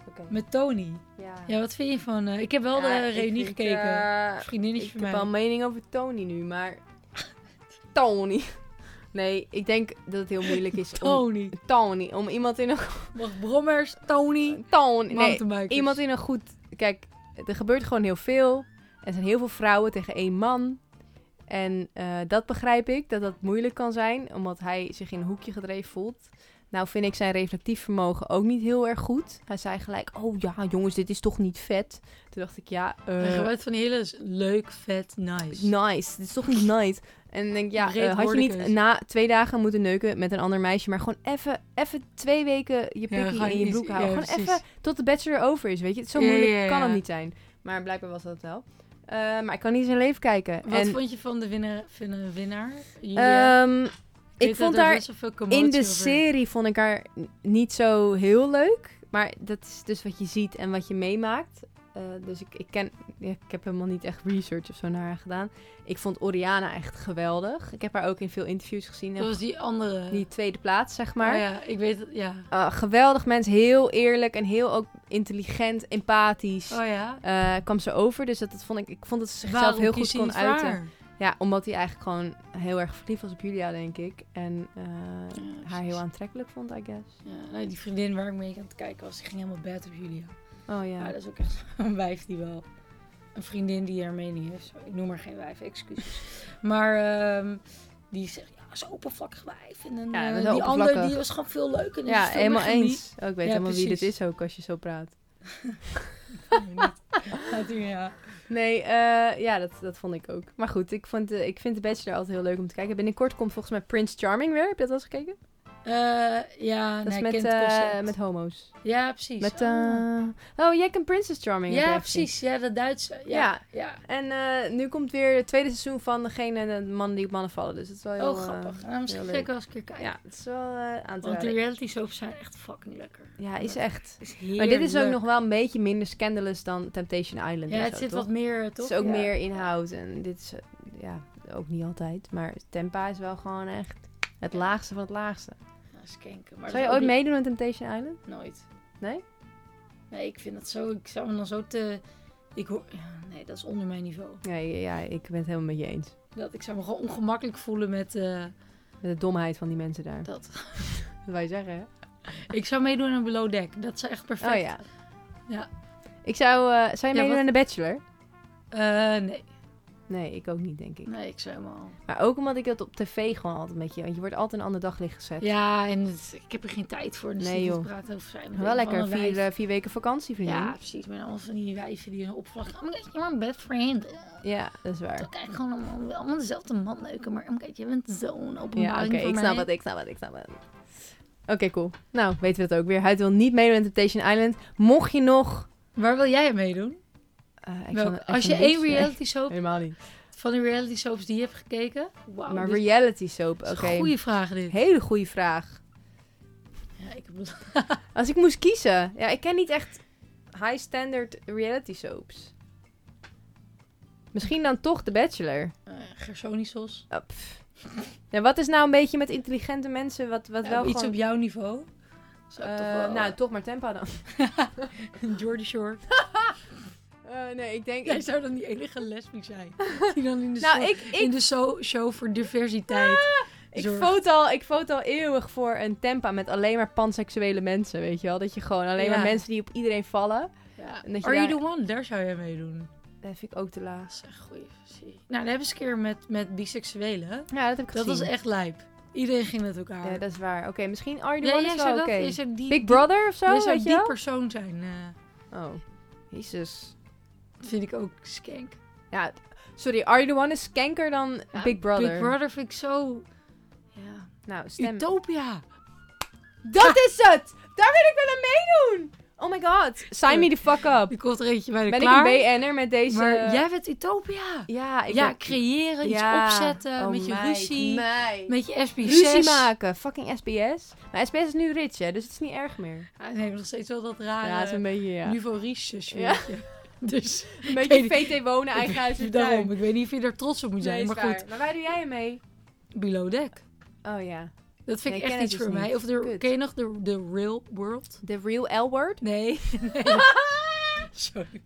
oké. Met Tony. Ja. Ja, wat vind je van... eh, ik heb wel Ja, de ik reunie gekeken. eh, Vriendinnetje ik van heb mij. wel een mening over Tony nu, maar... Tony. *laughs* Nee, ik denk dat het heel moeilijk is om... Tony. Tony. Om iemand in een... Mag brommers, Tony. *laughs* Tony. Nee, iemand in een goed... Kijk, er gebeurt gewoon heel veel. Er zijn heel veel vrouwen tegen één man. En eh, dat begrijp ik, dat dat moeilijk kan zijn. Omdat hij zich in een hoekje gedreven voelt. Nou vind ik zijn reflectief vermogen ook niet heel erg goed. Hij zei gelijk, oh ja jongens, dit is toch niet vet? Toen dacht ik, ja... eh, Hij gebruikt van die hele leuk, vet, nice. nice. Dit is toch niet nice? En dan denk ik, ja, eh, had je niet na twee dagen moeten neuken met een ander meisje, maar gewoon even, even twee weken je pikkie in je broek houden. ja, gewoon even tot de bachelor over is, weet je. Zo moeilijk ja, kan het niet zijn. Maar blijkbaar was dat wel. Eh, maar ik kan niet zijn leven kijken. Wat en, vond je van de winnaar? Winnaar? Ehm, ik vond haar commotie in de over- serie vond ik haar niet zo heel leuk. Maar dat is dus wat je ziet en wat je meemaakt. Eh, dus ik, ik, ken, ik heb helemaal niet echt research of zo naar haar gedaan. Ik vond Oriana echt geweldig. Ik heb haar ook in veel interviews gezien. Dat was die andere. Die tweede plaats, zeg maar. Oh ja, ik weet het, ja. Uh, geweldig mens, heel eerlijk en heel ook intelligent, empathisch. Oh ja. eh, kwam ze over, dus dat, dat vond ik, ik vond dat ze zichzelf Waarom heel goed kon uiten. Ja, omdat hij eigenlijk gewoon heel erg verliefd was op Julia, denk ik. En eh, haar heel aantrekkelijk vond, I guess. Ja, nou, die vriendin waar ik mee aan het kijken was, die ging helemaal bad op Julia. Oh Ja, dat is ook echt *laughs* een wijf die wel... Een vriendin die heeft. Zo, Ik noem haar geen wijf, excuses. maar ehm, die zegt, ja, zo'n oppervlakkig wijf. En dan, Ja, eh, is die andere, die was gewoon veel leuker. Ja, is veel helemaal eens. Oh, ik weet Ja, helemaal wie dit is ook als je zo praat. *laughs* Ja. Nee, eh, ja, dat, dat vond ik ook. Maar goed, ik, vond, eh, ik vind The Bachelor altijd heel leuk om te kijken. Binnenkort komt volgens mij Prince Charming weer. Heb je dat wel eens gekeken? Eh, ja, Dat nee, is met, het eh, met homo's. Ja, precies. Met, Ah. eh, Oh, jij kent Princess Charming. ja, precies. Ja, dat Duitse. Ja. Ja. ja. En nu komt weer het tweede seizoen van degene, de mannen die op mannen vallen. Dus het is wel heel... Oh, grappig. Nou, misschien ga ik wel eens een keer kijken. ja, het is wel aan te Want reality soaps zijn echt fucking lekker. Ja, is echt. Is Maar dit is ook nog wel een beetje minder scandalous dan Temptation Island. Ja, het zo, zit toch? wat meer, Het toch? is ook Ja. meer inhoud. En dit is, ja, ook niet altijd. Maar Tempa is wel gewoon echt het laagste van het laagste. Ja, skanken. Maar Zou je ooit meedoen aan Temptation Island? Nooit. Nee? Nee, ik vind dat zo... Ik zou me dan zo te... Ik hoor... Nee, dat is onder mijn niveau. Ja, ja, ik ben het helemaal met je eens. Dat, ik zou me gewoon ongemakkelijk voelen met eh, Met de domheid van die mensen daar. dat. *laughs* Dat wij zeggen, hè? ik zou meedoen aan Below Deck. Dat is echt perfect. Oh ja. Ja. Ik zou... eh, zou je Ja, meedoen wat- aan The Bachelor? Eh, nee. Nee, ik ook niet, denk ik. Nee, ik zou helemaal... Maar ook omdat ik dat op tv gewoon altijd met je... Want je wordt altijd een ander daglicht gezet. Ja, en het- ik heb er geen tijd voor. Dus Nee, joh. praten over zijn. Wel lekker. Vier, eh, vier weken vakantie, vriendin. Ja, precies. Maar allemaal van die wijven die een opvlakken. Oh my god, my best friend. Ja, dat is waar. Dan kijk ik gewoon allemaal, allemaal dezelfde man neuken. Maar oh my god, je bent zo'n openbaring Ja, oké, ik snap het, ik snap het, ik snap het. Oké, cool. Nou, weten we het ook weer. Hij wil niet meedoen aan Temptation Island. Mocht je nog... Waar wil jij meedoen? Eh, als je één Nee, reality soap helemaal niet. van de reality soaps die je hebt gekeken. Wauw, maar dit reality soap, oké. een goede vraag dit. Hele goede vraag. Ja, ik heb *laughs* Als ik moest kiezen... Ja, ik ken niet echt high standard reality soaps. Misschien dan toch The Bachelor. uh, Gersonisos. Oh, ja, wat is nou een beetje met intelligente mensen wat, wat wel iets gewoon... op jouw niveau. Ik Eh, toch wel, nou, toch maar Tempa dan. *laughs* Jordy Shore. *laughs* Eh, nee, ik denk... Jij zou dan die enige lesbisch zijn. *laughs* Die dan in de, nou, show, ik, ik in de so- show voor diversiteit. Ik zorgt. vote, al, ik al eeuwig voor een tempa met alleen maar panseksuele mensen, weet je wel? Dat je gewoon alleen Ja. maar mensen die op iedereen vallen. Ja. En dat je Are you daar- the one? Daar zou jij meedoen. Dat vind ik ook te. Dat is echt goeie serie. Nou, dat hebben ze een keer met, met biseksuelen. Ja, dat heb ik Dat gezien. was echt lijp. Iedereen ging met elkaar. Ja, dat is waar. Oké, misschien Are You the One is zou wel dat, oké. Big die- Brother of zo, jij zou je die persoon zijn. eh, Oh, jezus. Dat vind ik ook skank. Ja, sorry, Are You the One is skanker dan Ja, Big Brother. Big Brother vind ik zo... Ja. Nou, stem. Utopia. Dat is het! Daar wil ik wel aan meedoen! Oh my god, sign me the fuck up. Ik komt er eentje bij de Ben klaar. ik een BN'er met deze... Maar jij bent Utopia. Ja, ik ja, ben- creëren, iets Ja. opzetten, Oh, met je ruzie, meid. met je SB6. Ruzie maken. Fucking SBS. Maar SBS is nu rich, hè? Dus het is niet erg meer. Hij neemt nog steeds wel dat rare ja, het is een beetje, ja. niveau riche sfeertje. *laughs* Dus Een beetje VT wonen, eigen huis en *laughs* tuin. daarom, ik weet niet of je er trots op moet zijn. Nee, maar is goed, waar. Maar waar doe jij mee? below deck. Oh ja. Dat vind Nee, ik echt iets voor mij. Of de, Kut. ken je nog de, de real world? The real L-word? Nee. nee. *laughs* Sorry.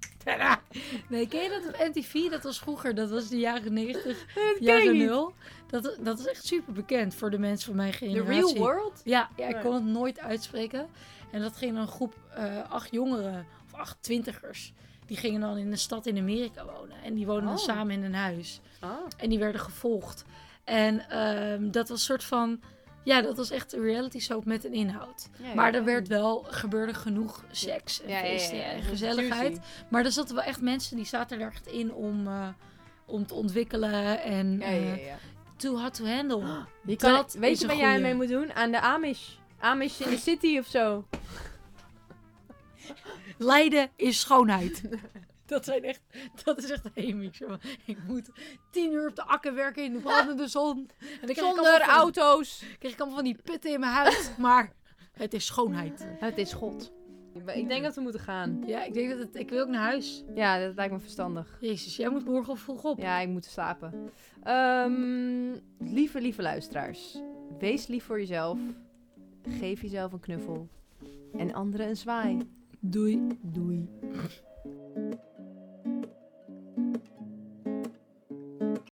Nee, ken je dat op MTV? Dat was vroeger, dat was de jaren 90, Dat ken ik jaren niet. 0. Dat, dat is echt super bekend voor de mensen van mijn The generatie. real world? Ja, ja ik Nee. kon het nooit uitspreken. En dat ging een groep eh, acht jongeren, of acht twintigers. Die gingen dan in een stad in Amerika wonen. En die woonden dan Oh. samen in een huis. Oh. En die werden gevolgd. En ehm, dat was een soort van... Ja, dat was echt een reality soap met een inhoud. maar er werd wel, gebeurde genoeg seks en feesten en gezelligheid. Maar er zaten wel echt mensen die zaten er echt in om, eh, om te ontwikkelen en ja. too hot to handle. *gasps* Kan, dat weet je waar jij mee moet doen? Aan de Amish. Amish in the city of zo. *laughs* Lijden is schoonheid. *laughs* Dat, zijn echt, dat is echt hemig. zo. Ik moet tien uur op de akker werken in de brandende zon. *laughs* En dan krijg ik Zonder van- auto's. krijg ik allemaal van die putten in mijn huid. *laughs* Maar het is schoonheid. Het is God. Ik denk dat we moeten gaan. Ja, ik denk dat het... Ik wil ook naar huis. Ja, dat lijkt me verstandig. Jezus, jij moet morgen vroeg op. Ja, ik moet slapen. Ehm, lieve, lieve luisteraars. Wees lief voor jezelf. Geef jezelf een knuffel. En anderen een zwaai. Doei. Doei.